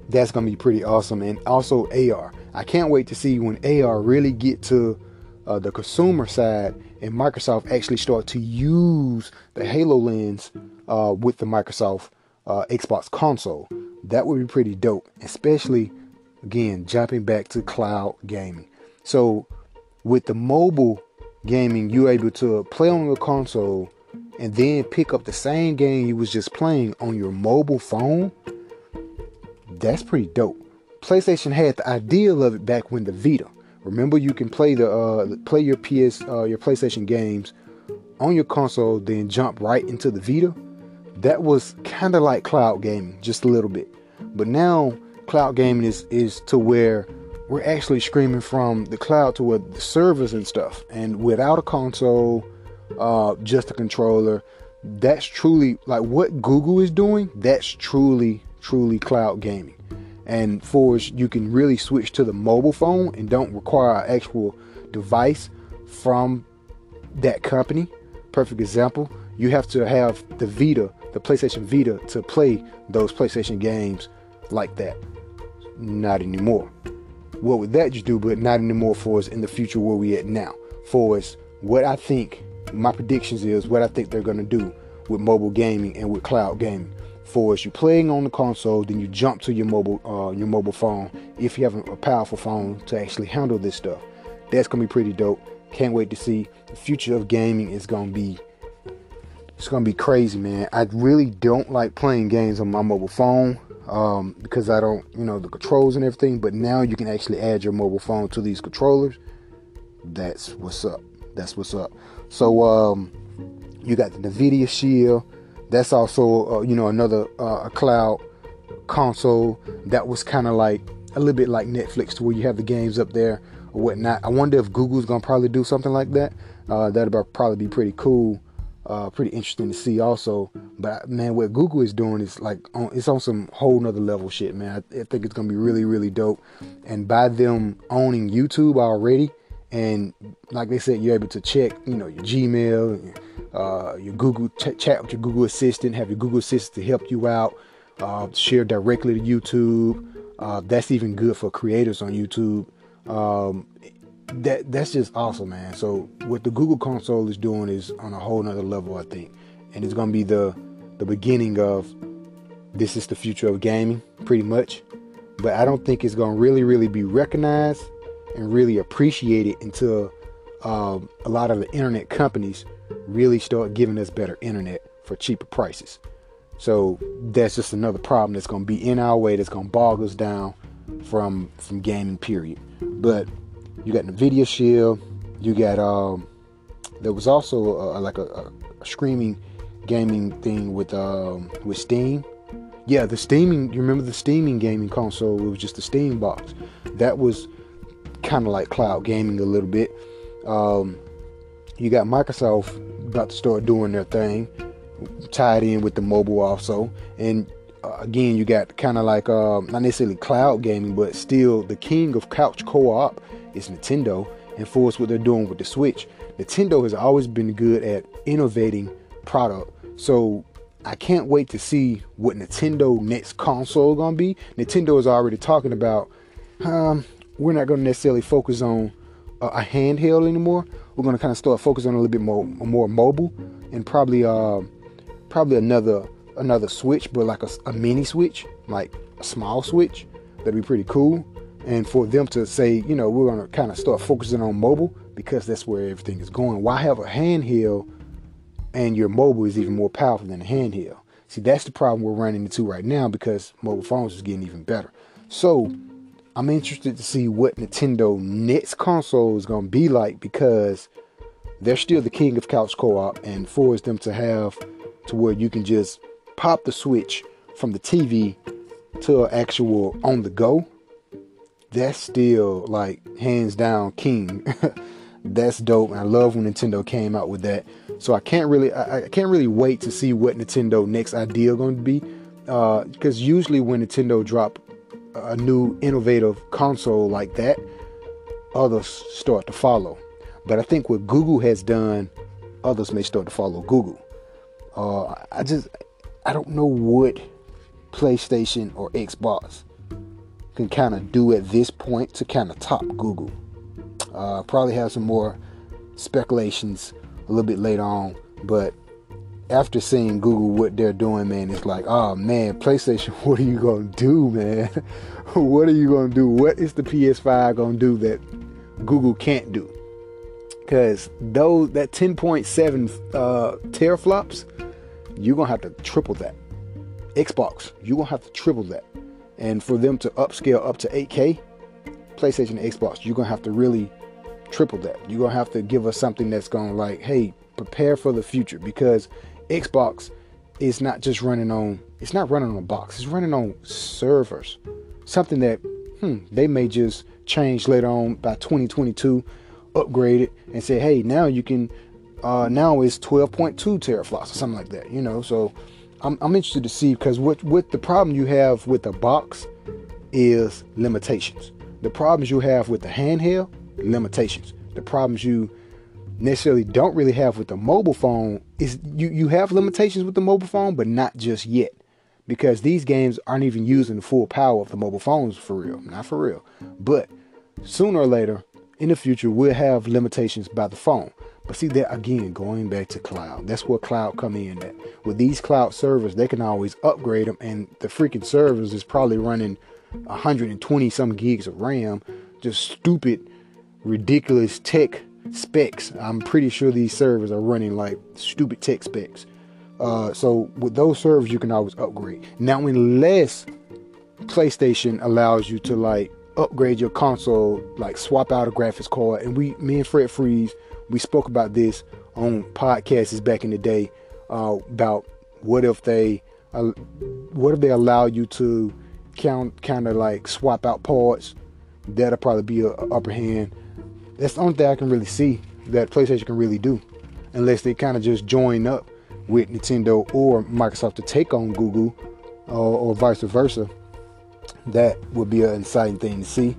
[SPEAKER 1] that's going to be pretty awesome. And also AR. I can't wait to see when AR really get to uh, the consumer side and Microsoft actually start to use the HoloLens uh, with the Microsoft uh, Xbox console. That would be pretty dope, especially again jumping back to cloud gaming. So with the mobile gaming, you're able to play on the console and then pick up the same game you was just playing on your mobile phone. That's pretty dope. PlayStation had the ideal of it back when the Vita. Remember, you can play the uh, play your PS uh, your PlayStation games on your console, then jump right into the Vita. That was kind of like cloud gaming, just a little bit. But now cloud gaming is is to where we're actually screaming from the cloud to where the servers and stuff, and without a console, uh, just a controller. That's truly like what Google is doing. That's truly truly cloud gaming and for you can really switch to the mobile phone and don't require an actual device from that company. Perfect example, you have to have the Vita, the PlayStation Vita, to play those PlayStation games like that. Not anymore. What would that just do? But not anymore for us in the future where we at now. For us, what I think, my predictions is what I think they're gonna do with mobile gaming and with cloud gaming for as you're playing on the console, then you jump to your mobile uh, your mobile phone if you have a powerful phone to actually handle this stuff. That's gonna be pretty dope. Can't wait to see the future of gaming is gonna be it's gonna be crazy, man. I really don't like playing games on my mobile phone um, because I don't, you know, the controls and everything. But now you can actually add your mobile phone to these controllers. That's what's up. That's what's up. So um, you got the Nvidia Shield that's also uh, you know another uh, cloud console that was kind of like a little bit like Netflix to where you have the games up there or whatnot. I wonder if Google's gonna probably do something like that. Uh, that'd probably be pretty cool, uh, pretty interesting to see also. But man, what Google is doing is like on, it's on some whole nother level shit, man. I, I think it's gonna be really really dope. And by them owning YouTube already, and like they said, you're able to check you know your Gmail uh, your Google ch- chat with your Google Assistant, have your Google Assistant to help you out, uh, share directly to YouTube. Uh, that's even good for creators on YouTube. Um, that that's just awesome, man. So what the Google console is doing is on a whole nother level, I think, and it's gonna be the the beginning of this is the future of gaming, pretty much. But I don't think it's gonna really, really be recognized and really appreciate it until um, a lot of the internet companies really start giving us better internet for cheaper prices. So that's just another problem that's going to be in our way that's going to bog us down from from gaming period. But you got Nvidia Shield, you got um there was also a, like a, a, streaming gaming thing with um with Steam. Yeah, the steaming. You remember the steaming gaming console? It was just the Steam box. That was kind of like cloud gaming a little bit. Um, you got Microsoft about to start doing their thing, tied in with the mobile also. And uh, again, you got kind of like uh, not necessarily cloud gaming, but still the king of couch co-op is Nintendo. And for us, what they're doing with the Switch, Nintendo has always been good at innovating product. So I can't wait to see what Nintendo next console gonna be. Nintendo is already talking about. Um, we're not gonna necessarily focus on a handheld anymore. We're going to kind of start focusing on a little bit more more mobile and probably uh, probably another another switch, but like a, a mini switch, like a small switch. That'd be pretty cool. And for them to say, you know, we're going to kind of start focusing on mobile because that's where everything is going. Why have a handheld and your mobile is even more powerful than a handheld? See, that's the problem we're running into right now because mobile phones is getting even better. So I'm interested to see what Nintendo next console is to be like because they're still the king of couch co-op and force them to have to where you can just pop the switch from the TV to actual on the go. That's still like hands down king. [LAUGHS] That's dope. And I love when Nintendo came out with that. So I can't really I, I can't really wait to see what Nintendo next idea going to be. Because uh, usually when Nintendo drop a new innovative console like that, others start to follow. But I think what Google has done, others may start to follow Google. Uh, I just, I don't know what PlayStation or Xbox can kind of do at this point to kind of top Google. Uh, probably have some more speculations a little bit later on, but after seeing Google what they're doing, man, it's like, oh man, PlayStation, [LAUGHS] what are you gonna do, man? [LAUGHS] what are you gonna do? What is the PS5 gonna do that Google can't do? Because those that 10.7 uh, teraflops, you're gonna have to triple that. Xbox, you're gonna have to triple that. And for them to upscale up to 8K, PlayStation Xbox, you're gonna have to really triple that. You're gonna have to give us something that's gonna like, hey, prepare for the future because Xbox is not just running on it's not running on a box, it's running on servers. Something that hmm, they may just change later on by 2022, upgrade it and say, hey, now you can uh now it's 12.2 teraflops or something like that, you know. So I'm, I'm interested to see because what what the problem you have with the box is limitations. The problems you have with the handheld, limitations. The problems you necessarily don't really have with the mobile phone is you, you have limitations with the mobile phone, but not just yet. Because these games aren't even using the full power of the mobile phones for real. Not for real. But sooner or later, in the future, we'll have limitations by the phone. But see that again, going back to cloud. That's where cloud come in at. With these cloud servers, they can always upgrade them, and the freaking servers is probably running 120 some gigs of RAM. Just stupid, ridiculous tech specs. I'm pretty sure these servers are running like stupid tech specs. Uh, so with those servers, you can always upgrade. Now, unless PlayStation allows you to like upgrade your console, like swap out a graphics card, and we, me and Fred Freeze, we spoke about this on podcasts back in the day uh, about what if they, uh, what if they allow you to count, kind of like swap out parts. That'll probably be a, a upper hand. That's the only thing I can really see that PlayStation can really do, unless they kind of just join up with Nintendo or Microsoft to take on Google, or, vice versa. That would be an exciting thing to see.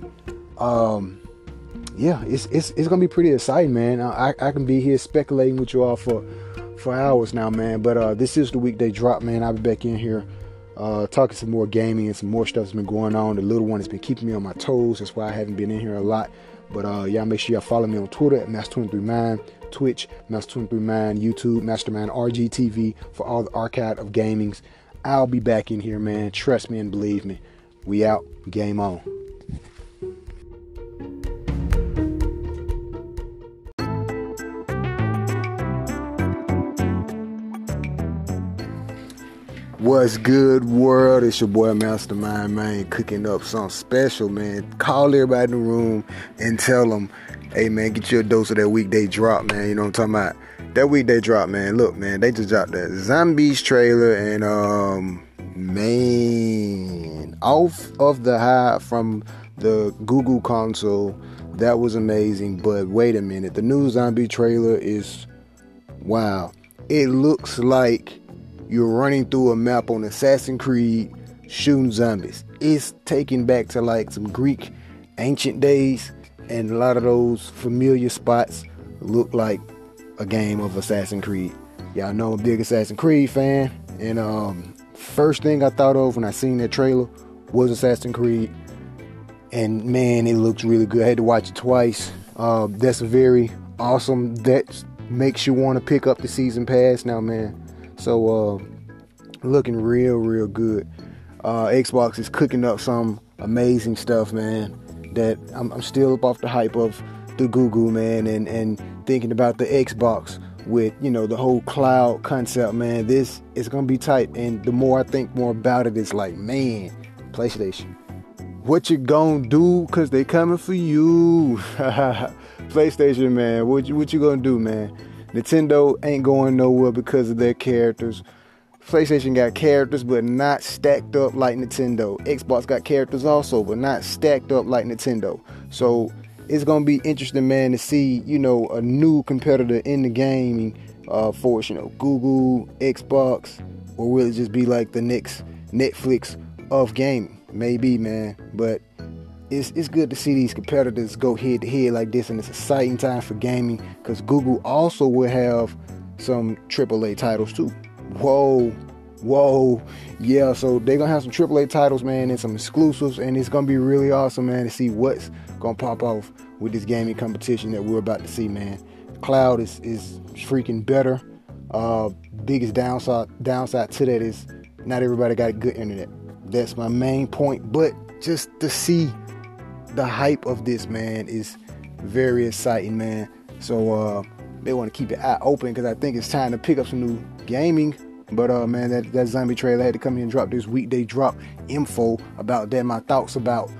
[SPEAKER 1] Um, yeah, it's it's it's gonna be pretty exciting, man. I I can be here speculating with you all for for hours now, man. But uh, this is the weekday drop, man. I'll be back in here uh, talking some more gaming and some more stuff that's been going on. The little one has been keeping me on my toes. That's why I haven't been in here a lot. But uh, y'all make sure y'all follow me on Twitter at master23mind, Twitch, master23mind, YouTube, Mastermind RGTV for all the archive of gamings. I'll be back in here, man. Trust me and believe me. We out. Game on. What's good, world? It's your boy Mastermind, man, cooking up something special, man. Call everybody in the room and tell them, hey, man, get you a dose of that weekday drop, man. You know what I'm talking about? That weekday drop, man. Look, man, they just dropped that Zombies trailer, and, um, man, off of the high from the Google console, that was amazing. But wait a minute, the new Zombie trailer is, wow. It looks like you're running through a map on Assassin's Creed shooting zombies. It's taking back to like some Greek ancient days, and a lot of those familiar spots look like a game of Assassin's Creed. Y'all know I'm a big Assassin's Creed fan, and um, first thing I thought of when I seen that trailer was Assassin's Creed, and man, it looks really good. I had to watch it twice. Uh, that's very awesome. That makes you want to pick up the season pass now, man. So uh, looking real, real good. Uh, Xbox is cooking up some amazing stuff, man. That I'm, I'm still up off the hype of the Google, man, and and thinking about the Xbox with you know the whole cloud concept, man. This is gonna be tight, and the more I think more about it, it's like, man, PlayStation, what you gonna do? Cause they coming for you, [LAUGHS] PlayStation, man. What you what you gonna do, man? Nintendo ain't going nowhere because of their characters. PlayStation got characters, but not stacked up like Nintendo. Xbox got characters also, but not stacked up like Nintendo. So it's gonna be interesting, man, to see you know a new competitor in the gaming uh, force. You know, Google, Xbox, or will it just be like the next Netflix of gaming? Maybe, man. But it's, it's good to see these competitors go head to head like this, and it's exciting time for gaming because Google also will have some AAA titles too. Whoa, whoa, yeah. So they're gonna have some AAA titles, man, and some exclusives, and it's gonna be really awesome, man, to see what's gonna pop off with this gaming competition that we're about to see, man. Cloud is is freaking better. Uh, biggest downside downside to that is not everybody got a good internet. That's my main point. But just to see the hype of this man is very exciting, man. So uh, they want to keep your eye open because I think it's time to pick up some new gaming. But uh, man, that, that zombie trailer had to come in and drop this weekday drop info about that. My thoughts about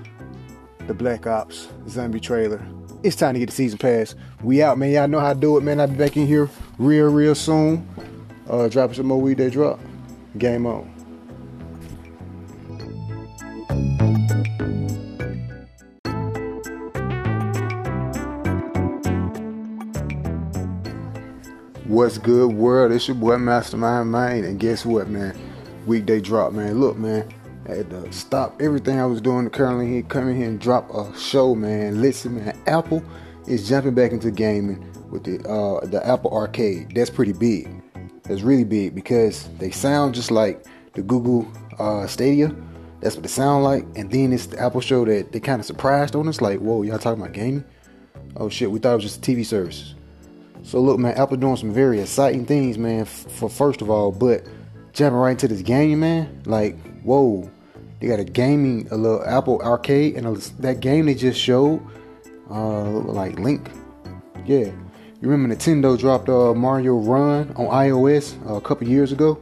[SPEAKER 1] the Black Ops zombie trailer. It's time to get the season pass. We out, man. Y'all know how to do it, man. I'll be back in here real, real soon. Uh, dropping some more weekday drop. Game on. What's good, world? It's your boy Mastermind Main, and guess what, man? Weekday drop, man. Look, man, I had to stop everything I was doing currently here, come in here and drop a show, man. Listen, man, Apple is jumping back into gaming with the uh, the Apple Arcade. That's pretty big. That's really big because they sound just like the Google uh, Stadia. That's what they sound like. And then it's the Apple show that they kind of surprised on us, like, whoa, y'all talking about gaming? Oh shit, we thought it was just a TV service. So look, man, Apple doing some very exciting things, man. For first of all, but jumping right into this game, man. Like, whoa, they got a gaming, a little Apple Arcade, and a, that game they just showed, uh, like Link. Yeah, you remember Nintendo dropped uh, Mario Run on iOS uh, a couple years ago?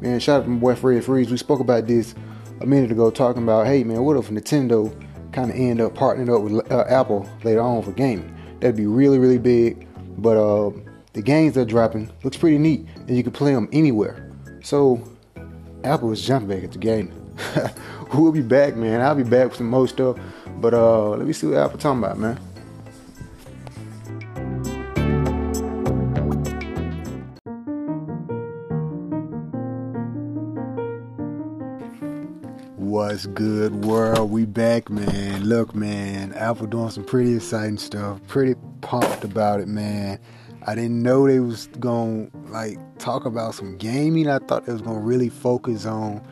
[SPEAKER 1] Man, shout out to my boy Fred Freeze. We spoke about this a minute ago, talking about, hey man, what if Nintendo kind of end up partnering up with uh, Apple later on for gaming? That'd be really, really big. But uh, the games they're dropping looks pretty neat, and you can play them anywhere. So Apple is jumping back at the game. [LAUGHS] we'll be back, man. I'll be back with some more stuff. But uh, let me see what Apple talking about, man. What's good, world? We back, man. Look, man, Apple doing some pretty exciting stuff. Pretty pumped about it, man. I didn't know they was gonna like talk about some gaming. I thought they was gonna really focus on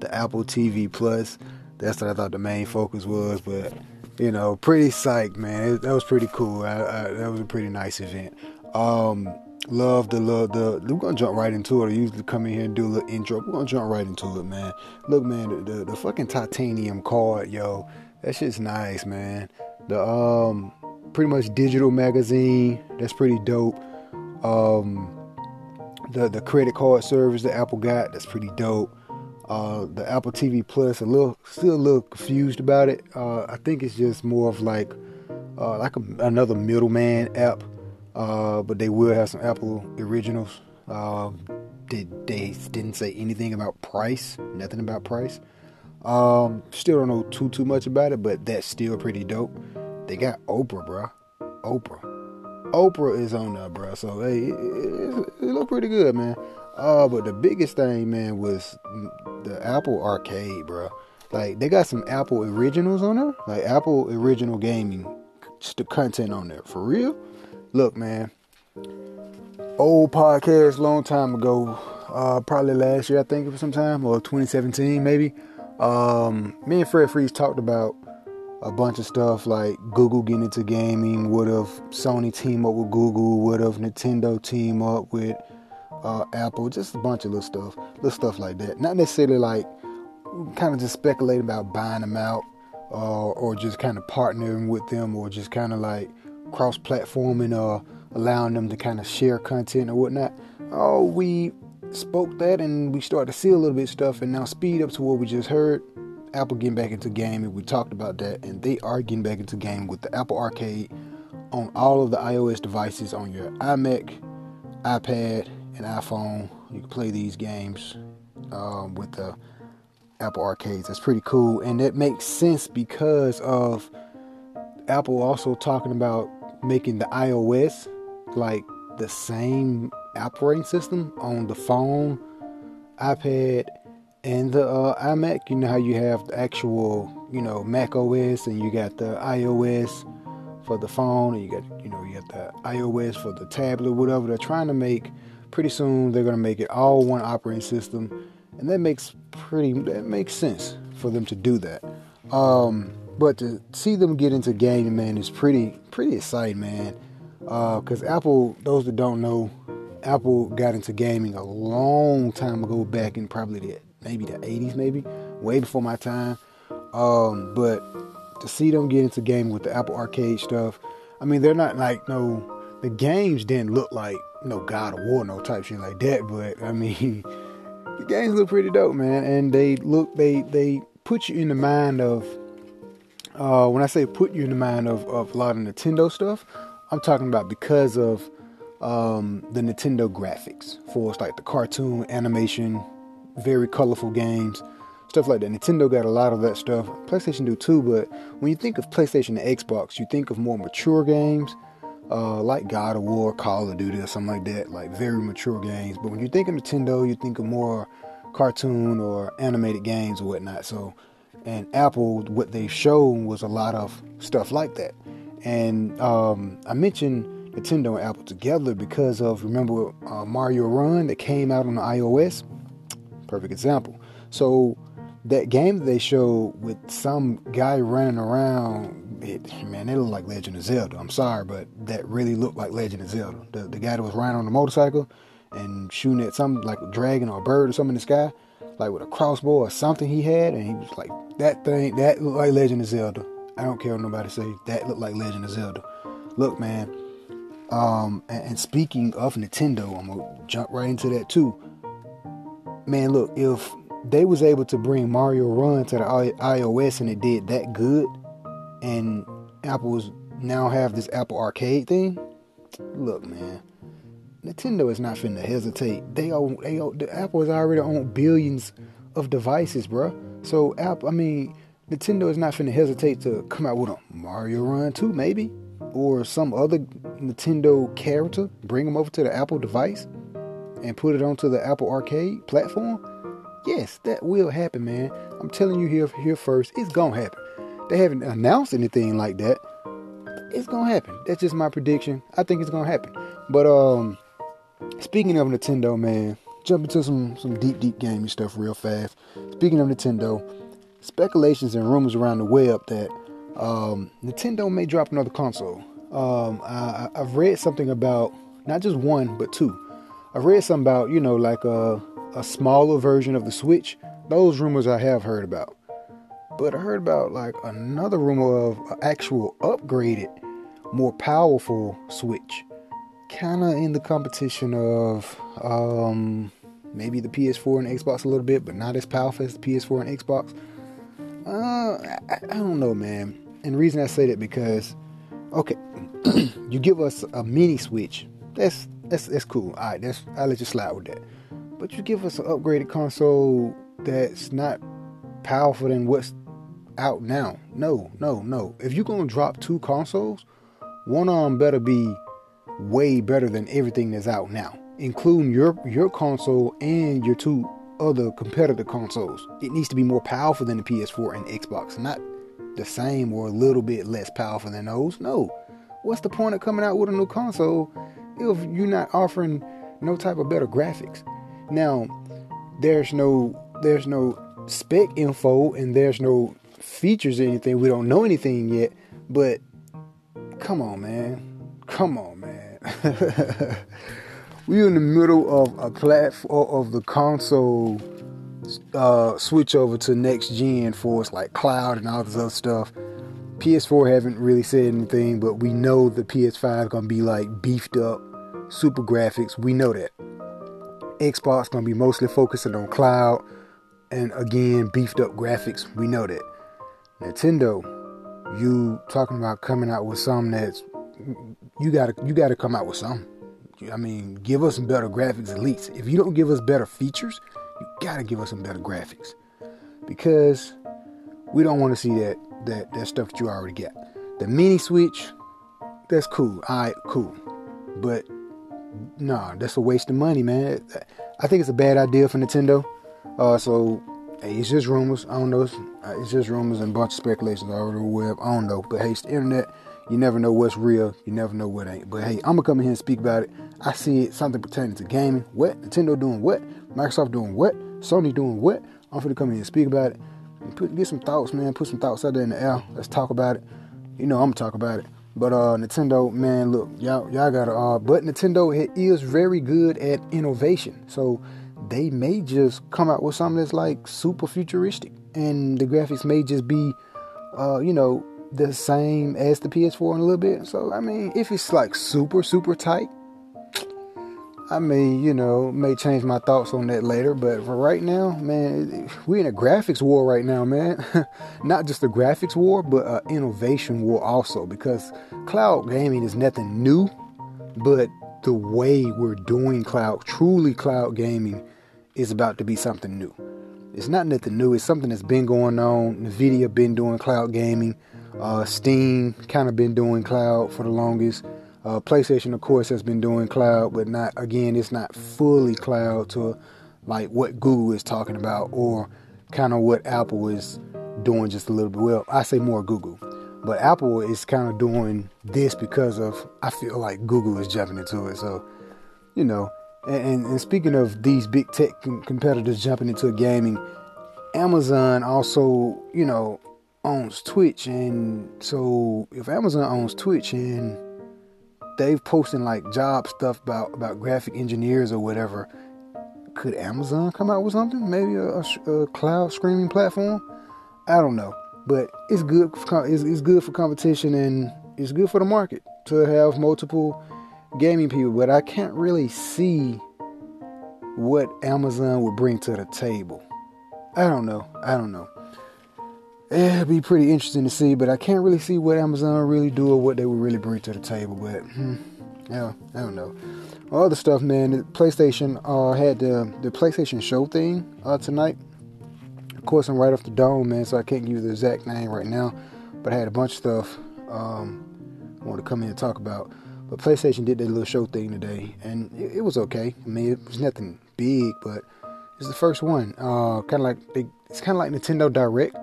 [SPEAKER 1] the Apple TV Plus. That's what I thought the main focus was. But you know, pretty psyched, man. It, that was pretty cool. I, I, that was a pretty nice event. Um, love the love the we're gonna jump right into it. I usually come in here and do a little intro. We're gonna jump right into it, man. Look, man, the, the, the fucking titanium card, yo, that shit's nice, man. The um pretty much digital magazine, that's pretty dope. Um the the credit card service that Apple got, that's pretty dope. Uh, the Apple TV Plus, a little still a little confused about it. Uh, I think it's just more of like uh, like a, another middleman app uh, but they will have some Apple originals. Uh, they, they didn't say anything about price, nothing about price. Um, still don't know too too much about it, but that's still pretty dope. They got Oprah, bro. Oprah. Oprah is on there, bro. So hey, it, it, it look pretty good, man. Uh, but the biggest thing, man, was the Apple Arcade, bro. Like they got some Apple originals on there, like Apple original gaming, Just the content on there for real. Look, man, old podcast, long time ago, uh, probably last year, I think it was sometime, or 2017 maybe. Um, me and Fred Freeze talked about a bunch of stuff like Google getting into gaming. Would have Sony team up with Google? Would have Nintendo team up with uh, Apple? Just a bunch of little stuff, little stuff like that. Not necessarily like kind of just speculating about buying them out, uh, or just kind of partnering with them, or just kind of like cross platforming or allowing them to kind of share content or whatnot. Oh, we spoke that and we started to see a little bit stuff and now speed up to what we just heard. Apple getting back into gaming. We talked about that, and they are getting back into gaming with the Apple Arcade on all of the iOS devices on your iMac, iPad, and iPhone. You can play these games um, with the Apple Arcades. That's pretty cool, and that makes sense because of Apple also talking about making the iOS like the same operating system on the phone, iPad, and the uh, iMac. You know how you have the actual you know Mac OS and you got the iOS for the phone and you got you know you got the iOS for the tablet whatever they're trying to make pretty soon they're going to make it all one operating system and that makes pretty that makes sense for them to do that um, but to see them get into gaming man is pretty pretty exciting man because uh, apple those that don't know apple got into gaming a long time ago back in probably the maybe the 80s maybe way before my time um, but to see them get into gaming with the apple arcade stuff i mean they're not like no the games didn't look like no God of War, no type shit like that. But I mean, [LAUGHS] the games look pretty dope, man, and they look they they put you in the mind of. Uh, when I say put you in the mind of, of a lot of Nintendo stuff, I'm talking about because of um, the Nintendo graphics for like the cartoon animation, very colorful games, stuff like that. Nintendo got a lot of that stuff. PlayStation do too, but when you think of PlayStation and Xbox, you think of more mature games uh, like God of War, Call of Duty, or something like that, like very mature games. But when you think of Nintendo, you think of more cartoon or animated games or whatnot. So, and Apple, what they showed was a lot of stuff like that. And um, I mentioned Nintendo and Apple together because of remember uh, Mario Run that came out on the iOS. Perfect example. So that game that they showed with some guy running around, it, man, it looked like Legend of Zelda. I'm sorry, but that really looked like Legend of Zelda. The, the guy that was riding on the motorcycle and shooting at something like a dragon or a bird or something in the sky, like with a crossbow or something he had, and he was like, that thing, that looked like Legend of Zelda. I don't care what nobody say, that looked like Legend of Zelda. Look, man, um, and, and speaking of Nintendo, I'm gonna jump right into that too. Man, look, if they was able to bring Mario Run to the iOS and it did that good, and Apple's now have this Apple Arcade thing. Look, man, Nintendo is not finna hesitate. They own, they own, the Apple is already on billions of devices, bro. So Apple, I mean, Nintendo is not finna hesitate to come out with a Mario Run too, maybe, or some other Nintendo character. Bring them over to the Apple device and put it onto the Apple Arcade platform Yes, that will happen, man. I'm telling you here, here first, it's gonna happen. They haven't announced anything like that. It's gonna happen. That's just my prediction. I think it's gonna happen. But um, speaking of Nintendo, man, jump into some some deep, deep gaming stuff real fast. Speaking of Nintendo, speculations and rumors around the web that um, Nintendo may drop another console. Um, I, I've read something about not just one but two. I read something about you know like uh a smaller version of the Switch. Those rumors I have heard about. But I heard about like another rumor of an actual upgraded, more powerful Switch. Kind of in the competition of um, maybe the PS4 and Xbox a little bit, but not as powerful as the PS4 and Xbox. Uh, I, I don't know, man. And the reason I say that because, okay, [CLEARS THROAT] you give us a mini Switch. That's that's that's cool. All right, that's I'll let you slide with that. But you give us an upgraded console that's not powerful than what's out now. No, no, no. If you're gonna drop two consoles, one of them better be way better than everything that's out now, including your your console and your two other competitor consoles. It needs to be more powerful than the PS4 and Xbox, not the same or a little bit less powerful than those. No. What's the point of coming out with a new console if you're not offering no type of better graphics? Now, there's no there's no spec info and there's no features or anything. We don't know anything yet, but come on, man. Come on, man. [LAUGHS] We're in the middle of a platform of the console uh, switch over to next gen for us, like cloud and all this other stuff. PS4 haven't really said anything, but we know the PS5 is gonna be like beefed up, super graphics. We know that. Xbox gonna be mostly focusing on cloud and again beefed up graphics. We know that. Nintendo, you talking about coming out with something that's you gotta you gotta come out with something. I mean, give us some better graphics at least. If you don't give us better features, you gotta give us some better graphics. Because we don't want to see that that that stuff that you already got. The mini switch, that's cool. Alright, cool. But nah, that's a waste of money, man. I think it's a bad idea for Nintendo. Uh, so hey, it's just rumors. I don't know. It's, uh, it's just rumors and a bunch of speculations all over the web. I don't know. But hey, it's the internet. You never know what's real. You never know what ain't. But hey, I'm gonna come in here and speak about it. I see it something pertaining to gaming. What? Nintendo doing what? Microsoft doing what? Sony doing what? I'm gonna come in here and speak about it. Put, get some thoughts, man. Put some thoughts out there in the air. Let's talk about it. You know I'm gonna talk about it. But uh, Nintendo, man, look, y'all, y'all gotta. Uh, but Nintendo is very good at innovation, so they may just come out with something that's like super futuristic, and the graphics may just be, uh, you know, the same as the PS4 in a little bit. So I mean, if it's like super super tight, I mean, you know, may change my thoughts on that later. But for right now, man, we in a graphics war right now, man. [LAUGHS] Not just a graphics war, but an innovation war also. Because cloud gaming is nothing new, but the way we're doing cloud, truly cloud gaming, is about to be something new. It's not nothing new. It's something that's been going on. Nvidia been doing cloud gaming. Uh, Steam kind of been doing cloud for the longest. Uh, PlayStation, of course, has been doing cloud, but not again. It's not fully cloud to like what Google is talking about, or kind of what Apple is doing just a little bit. Well, I say more Google, but Apple is kind of doing this because of I feel like Google is jumping into it. So, you know, and, and speaking of these big tech competitors jumping into gaming, Amazon also, you know, owns Twitch, and so if Amazon owns Twitch and they've posting like job stuff about about graphic engineers or whatever, could Amazon come out with something? Maybe a, a, a cloud streaming platform? I don't know, but it's good. For, it's, it's good for competition and it's good for the market to have multiple gaming people. But I can't really see what Amazon would bring to the table. I don't know. I don't know it'd be pretty interesting to see, but I can't really see what Amazon really do or what they would really bring to the table. But hmm, yeah, I don't know. All the stuff, man. The PlayStation uh, had the the PlayStation Show thing uh, tonight. Of course, I'm right off the dome, man, so I can't give you the exact name right now. But I had a bunch of stuff um, I wanted to come in and talk about. But PlayStation did their little show thing today, and it, it was okay. I mean, it was nothing big, but it's the first one. Uh, kind of like they, it's kind of like Nintendo Direct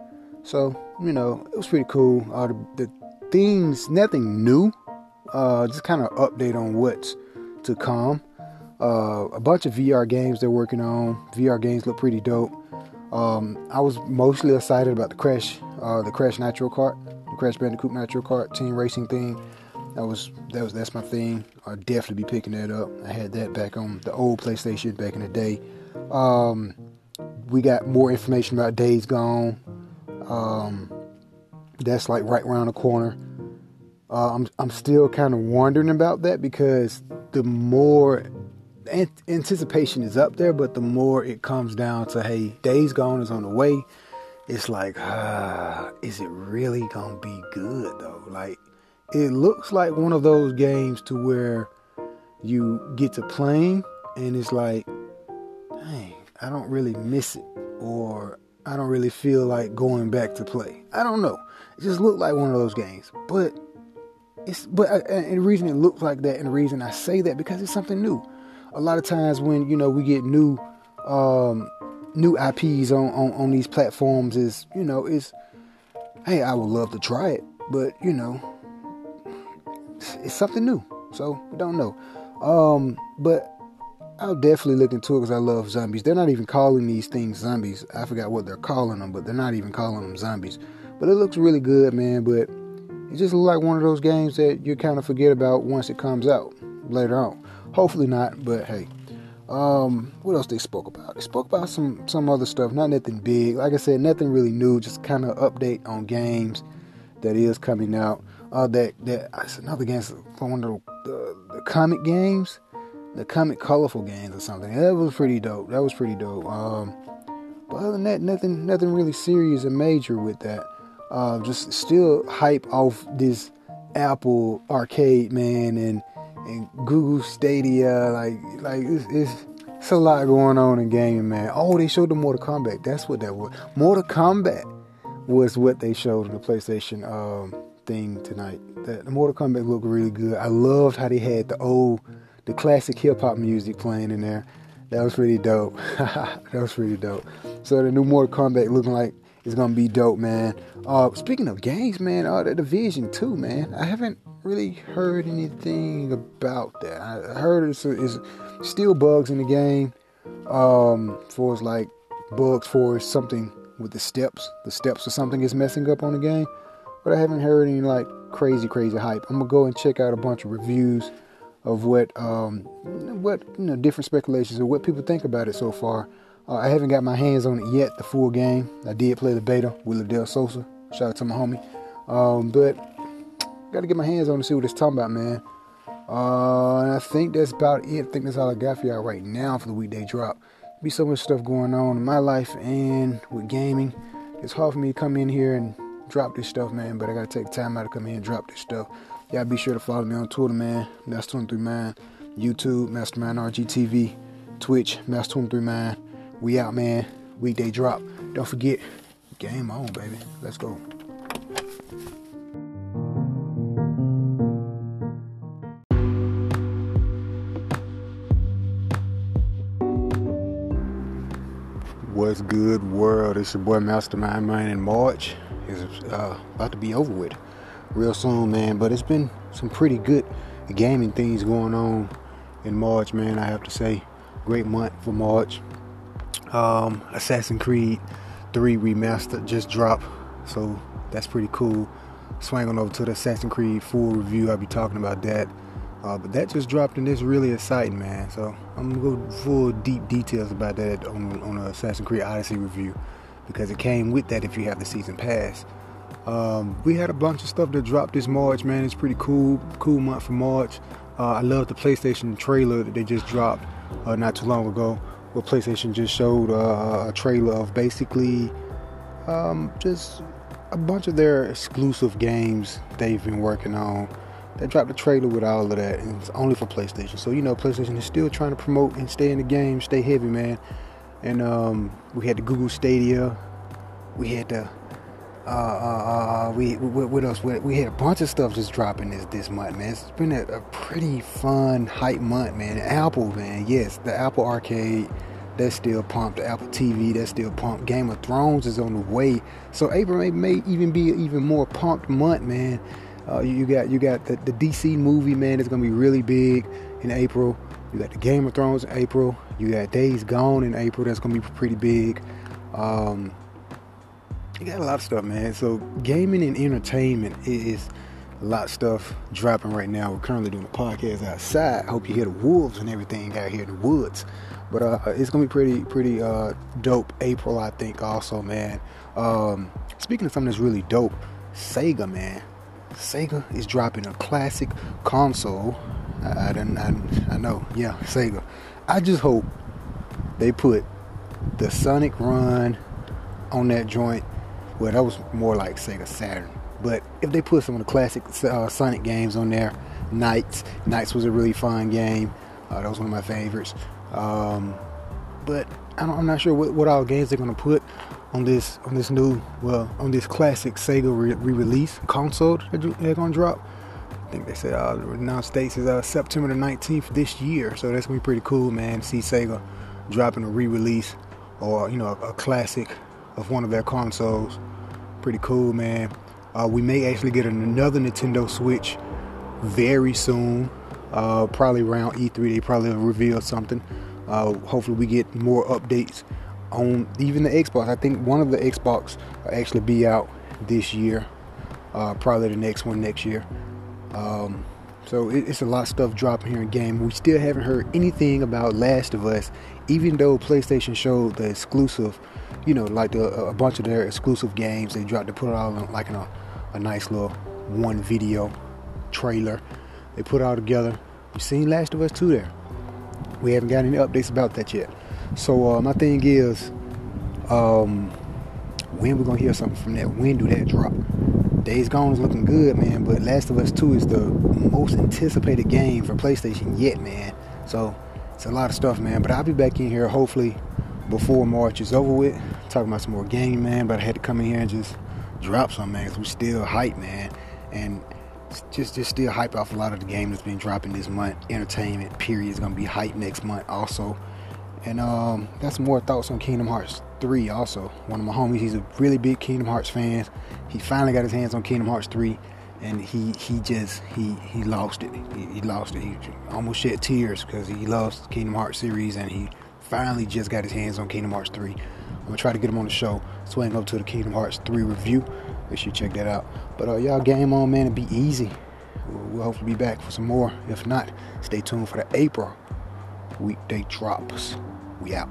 [SPEAKER 1] so, you know, it was pretty cool. Uh, the, the nothing new. Uh, just kind of update on what's to come. Uh, a bunch of VR games they're working on. VR games look pretty dope. Um, I was mostly excited about the Crash, uh, the Crash Nitro Kart, the Crash Bandicoot Nitro Kart team racing thing. That was that was that's my thing. I'll definitely be picking that up. I had that back on the old PlayStation back in the day. Um, we got more information about Days Gone. Um, that's like right around the corner. Uh, I'm I'm still kind of wondering about that because the more anticipation is up there, but the more it comes down to hey, Days Gone is on the way. It's like, ah, is it really gonna be good though? Like, it looks like one of those games to where you get to playing and it's like, dang, I don't really miss it, or I don't really feel like going back to play. I don't know. It just looked like one of those games. But it's but uh, and the reason it looks like that and the reason I say that because it's something new. A lot of times when you know we get new um, new IPs on, on on these platforms is you know is hey I would love to try it, but you know it's, it's something new. So we don't know. Um, but I'll definitely look into it because I love zombies. They're not even calling these things zombies. I forgot what they're calling them, but they're not even calling them zombies. But it looks really good, man. But it just looks like one of those games that you kind of forget about once it comes out later on. Hopefully not, but hey. Um, what else they spoke about? They spoke about some some other stuff, not nothing big. Like I said, nothing really new. Just kind of update on games that is coming out. Uh, that that another game one of the, the, the comic games the comic colorful games or something. That was pretty dope. That was pretty dope. Um, but other than that, nothing, nothing really serious or major with that. Uh, just still hype off this Apple Arcade, man, and and Google Stadia. Like, like it's, it's, it's a lot going on in gaming, man. Oh, they showed the Mortal Kombat. That's what that was. Mortal Kombat was what they showed in the PlayStation um, thing tonight. That the Mortal Kombat looked really good. I loved how they had the old the classic hip hop music playing in there. that was really dope. [LAUGHS] that was really dope. So the new Mortal Kombat looking like it's gonna be dope, man. Uh, speaking of games, man, uh, the Division Two, man. I haven't really heard anything about that. I heard it's, it's still bugs in the game. Um, for it's like bugs for something with the steps, the steps or something is messing up on the game. But I haven't heard any like crazy, crazy hype. I'm gonna go and check out a bunch of reviews of what um, what you know different speculations or what people think about it so far. Uh, I haven't got my hands on it yet, the full game. I did play the beta with Ladell Sosa. Shout out to my homie. Um, but got to get my hands on to see what it's talking about, man. Uh, and I think that's about it. I think that's all I got for y'all right now for the weekday drop. Be so much stuff going on in my life and with gaming. It's hard for me to come in here and drop this stuff, man. But I gotta take time out to come in and drop this stuff. Y'all be sure to follow me on Twitter, man. That's 23 man. YouTube, Mastermind RGTV. Twitch, Master 23 man. We out, man. Weekday drop. Don't forget, game on, baby. Let's go. What's good, world? It's your boy Mastermind Mind in March. It's uh, about to be over with real soon, man. But it's been some pretty good gaming things going on in March, man. I have to say, great month for March. Um, Assassin's Creed 3 remastered just dropped, so that's pretty cool. Swinging over to the Assassin's Creed full review, I'll be talking about that. Uh, but that just dropped and it's really exciting, man. So I'm gonna go full deep details about that on on the Assassin's Creed Odyssey review because it came with that if you have the season pass. Um, we had a bunch of stuff that dropped this March, man. It's pretty cool, cool month for March. Uh, I love the PlayStation trailer that they just dropped uh, not too long ago. Where PlayStation just showed uh, a trailer of basically um, just a bunch of their exclusive games they've been working on. They dropped a trailer with all of that, and it's only for PlayStation. So you know, PlayStation is still trying to promote and stay in the game, stay heavy, man. And um, we had the Google Stadia, we had the uh, uh, uh, we what else? We, had a bunch of stuff just dropping this this month, man. It's been a, a pretty fun hype month, man. Apple, man, yes, the Apple Arcade that's still pumped. The Apple TV that's still pumped. Game of Thrones is on the way, so April may, may even be an even more pumped month, man. Uh, you got you got the, the DC movie, man. It's gonna be really big in April. You got the Game of Thrones in April. You got Days Gone in April. That's gonna be pretty big. Um, you got a lot of stuff, man. So gaming and entertainment is a lot of stuff dropping right now. We're currently doing a podcast outside. Hope you hear the wolves and everything out here in the woods. But uh, it's gonna be pretty, pretty uh, dope. April, I think, also, man. Um, speaking of something that's really dope, Sega, man. Sega is dropping a classic console. I, I, I, I know, yeah, Sega. I just hope they put the Sonic Run on that joint well, that was more like Sega Saturn. But if they put some of the classic uh, Sonic games on there, NiGHTS, NiGHTS was a really fun game. Uh, that was one of my favorites. Um, but I am not sure what, what all games they're gonna put on this on this new well on this classic Sega re-release console that they're gonna drop. I think they said uh, the announced dates is uh, September the 19th this year, so that's gonna be pretty cool, man. See Sega dropping a re-release or you know a, a classic of one of their consoles. Pretty cool, man. Uh, we may actually get another Nintendo Switch very soon. Uh, probably around E3, they probably reveal something. Uh, hopefully, we get more updates on even the Xbox. I think one of the Xbox will actually be out this year. Uh, probably the next one next year. Um, so it, it's a lot of stuff dropping here in game. We still haven't heard anything about Last of Us, even though PlayStation showed the exclusive you know, like the, a bunch of their exclusive games. They dropped to put it all in like in a, a nice little one video trailer. They put it all together. You seen Last of Us 2 there. We haven't got any updates about that yet. So uh, my thing is, um, when we're gonna hear something from that? When do that drop? Days Gone is looking good, man. But Last of Us 2 is the most anticipated game for PlayStation yet, man. So it's a lot of stuff, man. But I'll be back in here hopefully before March is over with. Talking about some more game, man. But I had to come in here and just drop some, man. Cause we still hype, man. And just just still hype off a lot of the game that's been dropping this month. Entertainment period is gonna be hype next month also. And um, some more thoughts on Kingdom Hearts 3 also. One of my homies, he's a really big Kingdom Hearts fan. He finally got his hands on Kingdom Hearts 3 and he he just he he lost it. He, he lost it. He almost shed tears because he loves Kingdom Hearts series and he finally just got his hands on Kingdom Hearts 3. I'm gonna try to get him on the show. Swing up to the Kingdom Hearts 3 review. Make sure you check that out. But uh, y'all game on, man. It be easy. We'll hopefully be back for some more. If not, stay tuned for the April weekday drops. We out.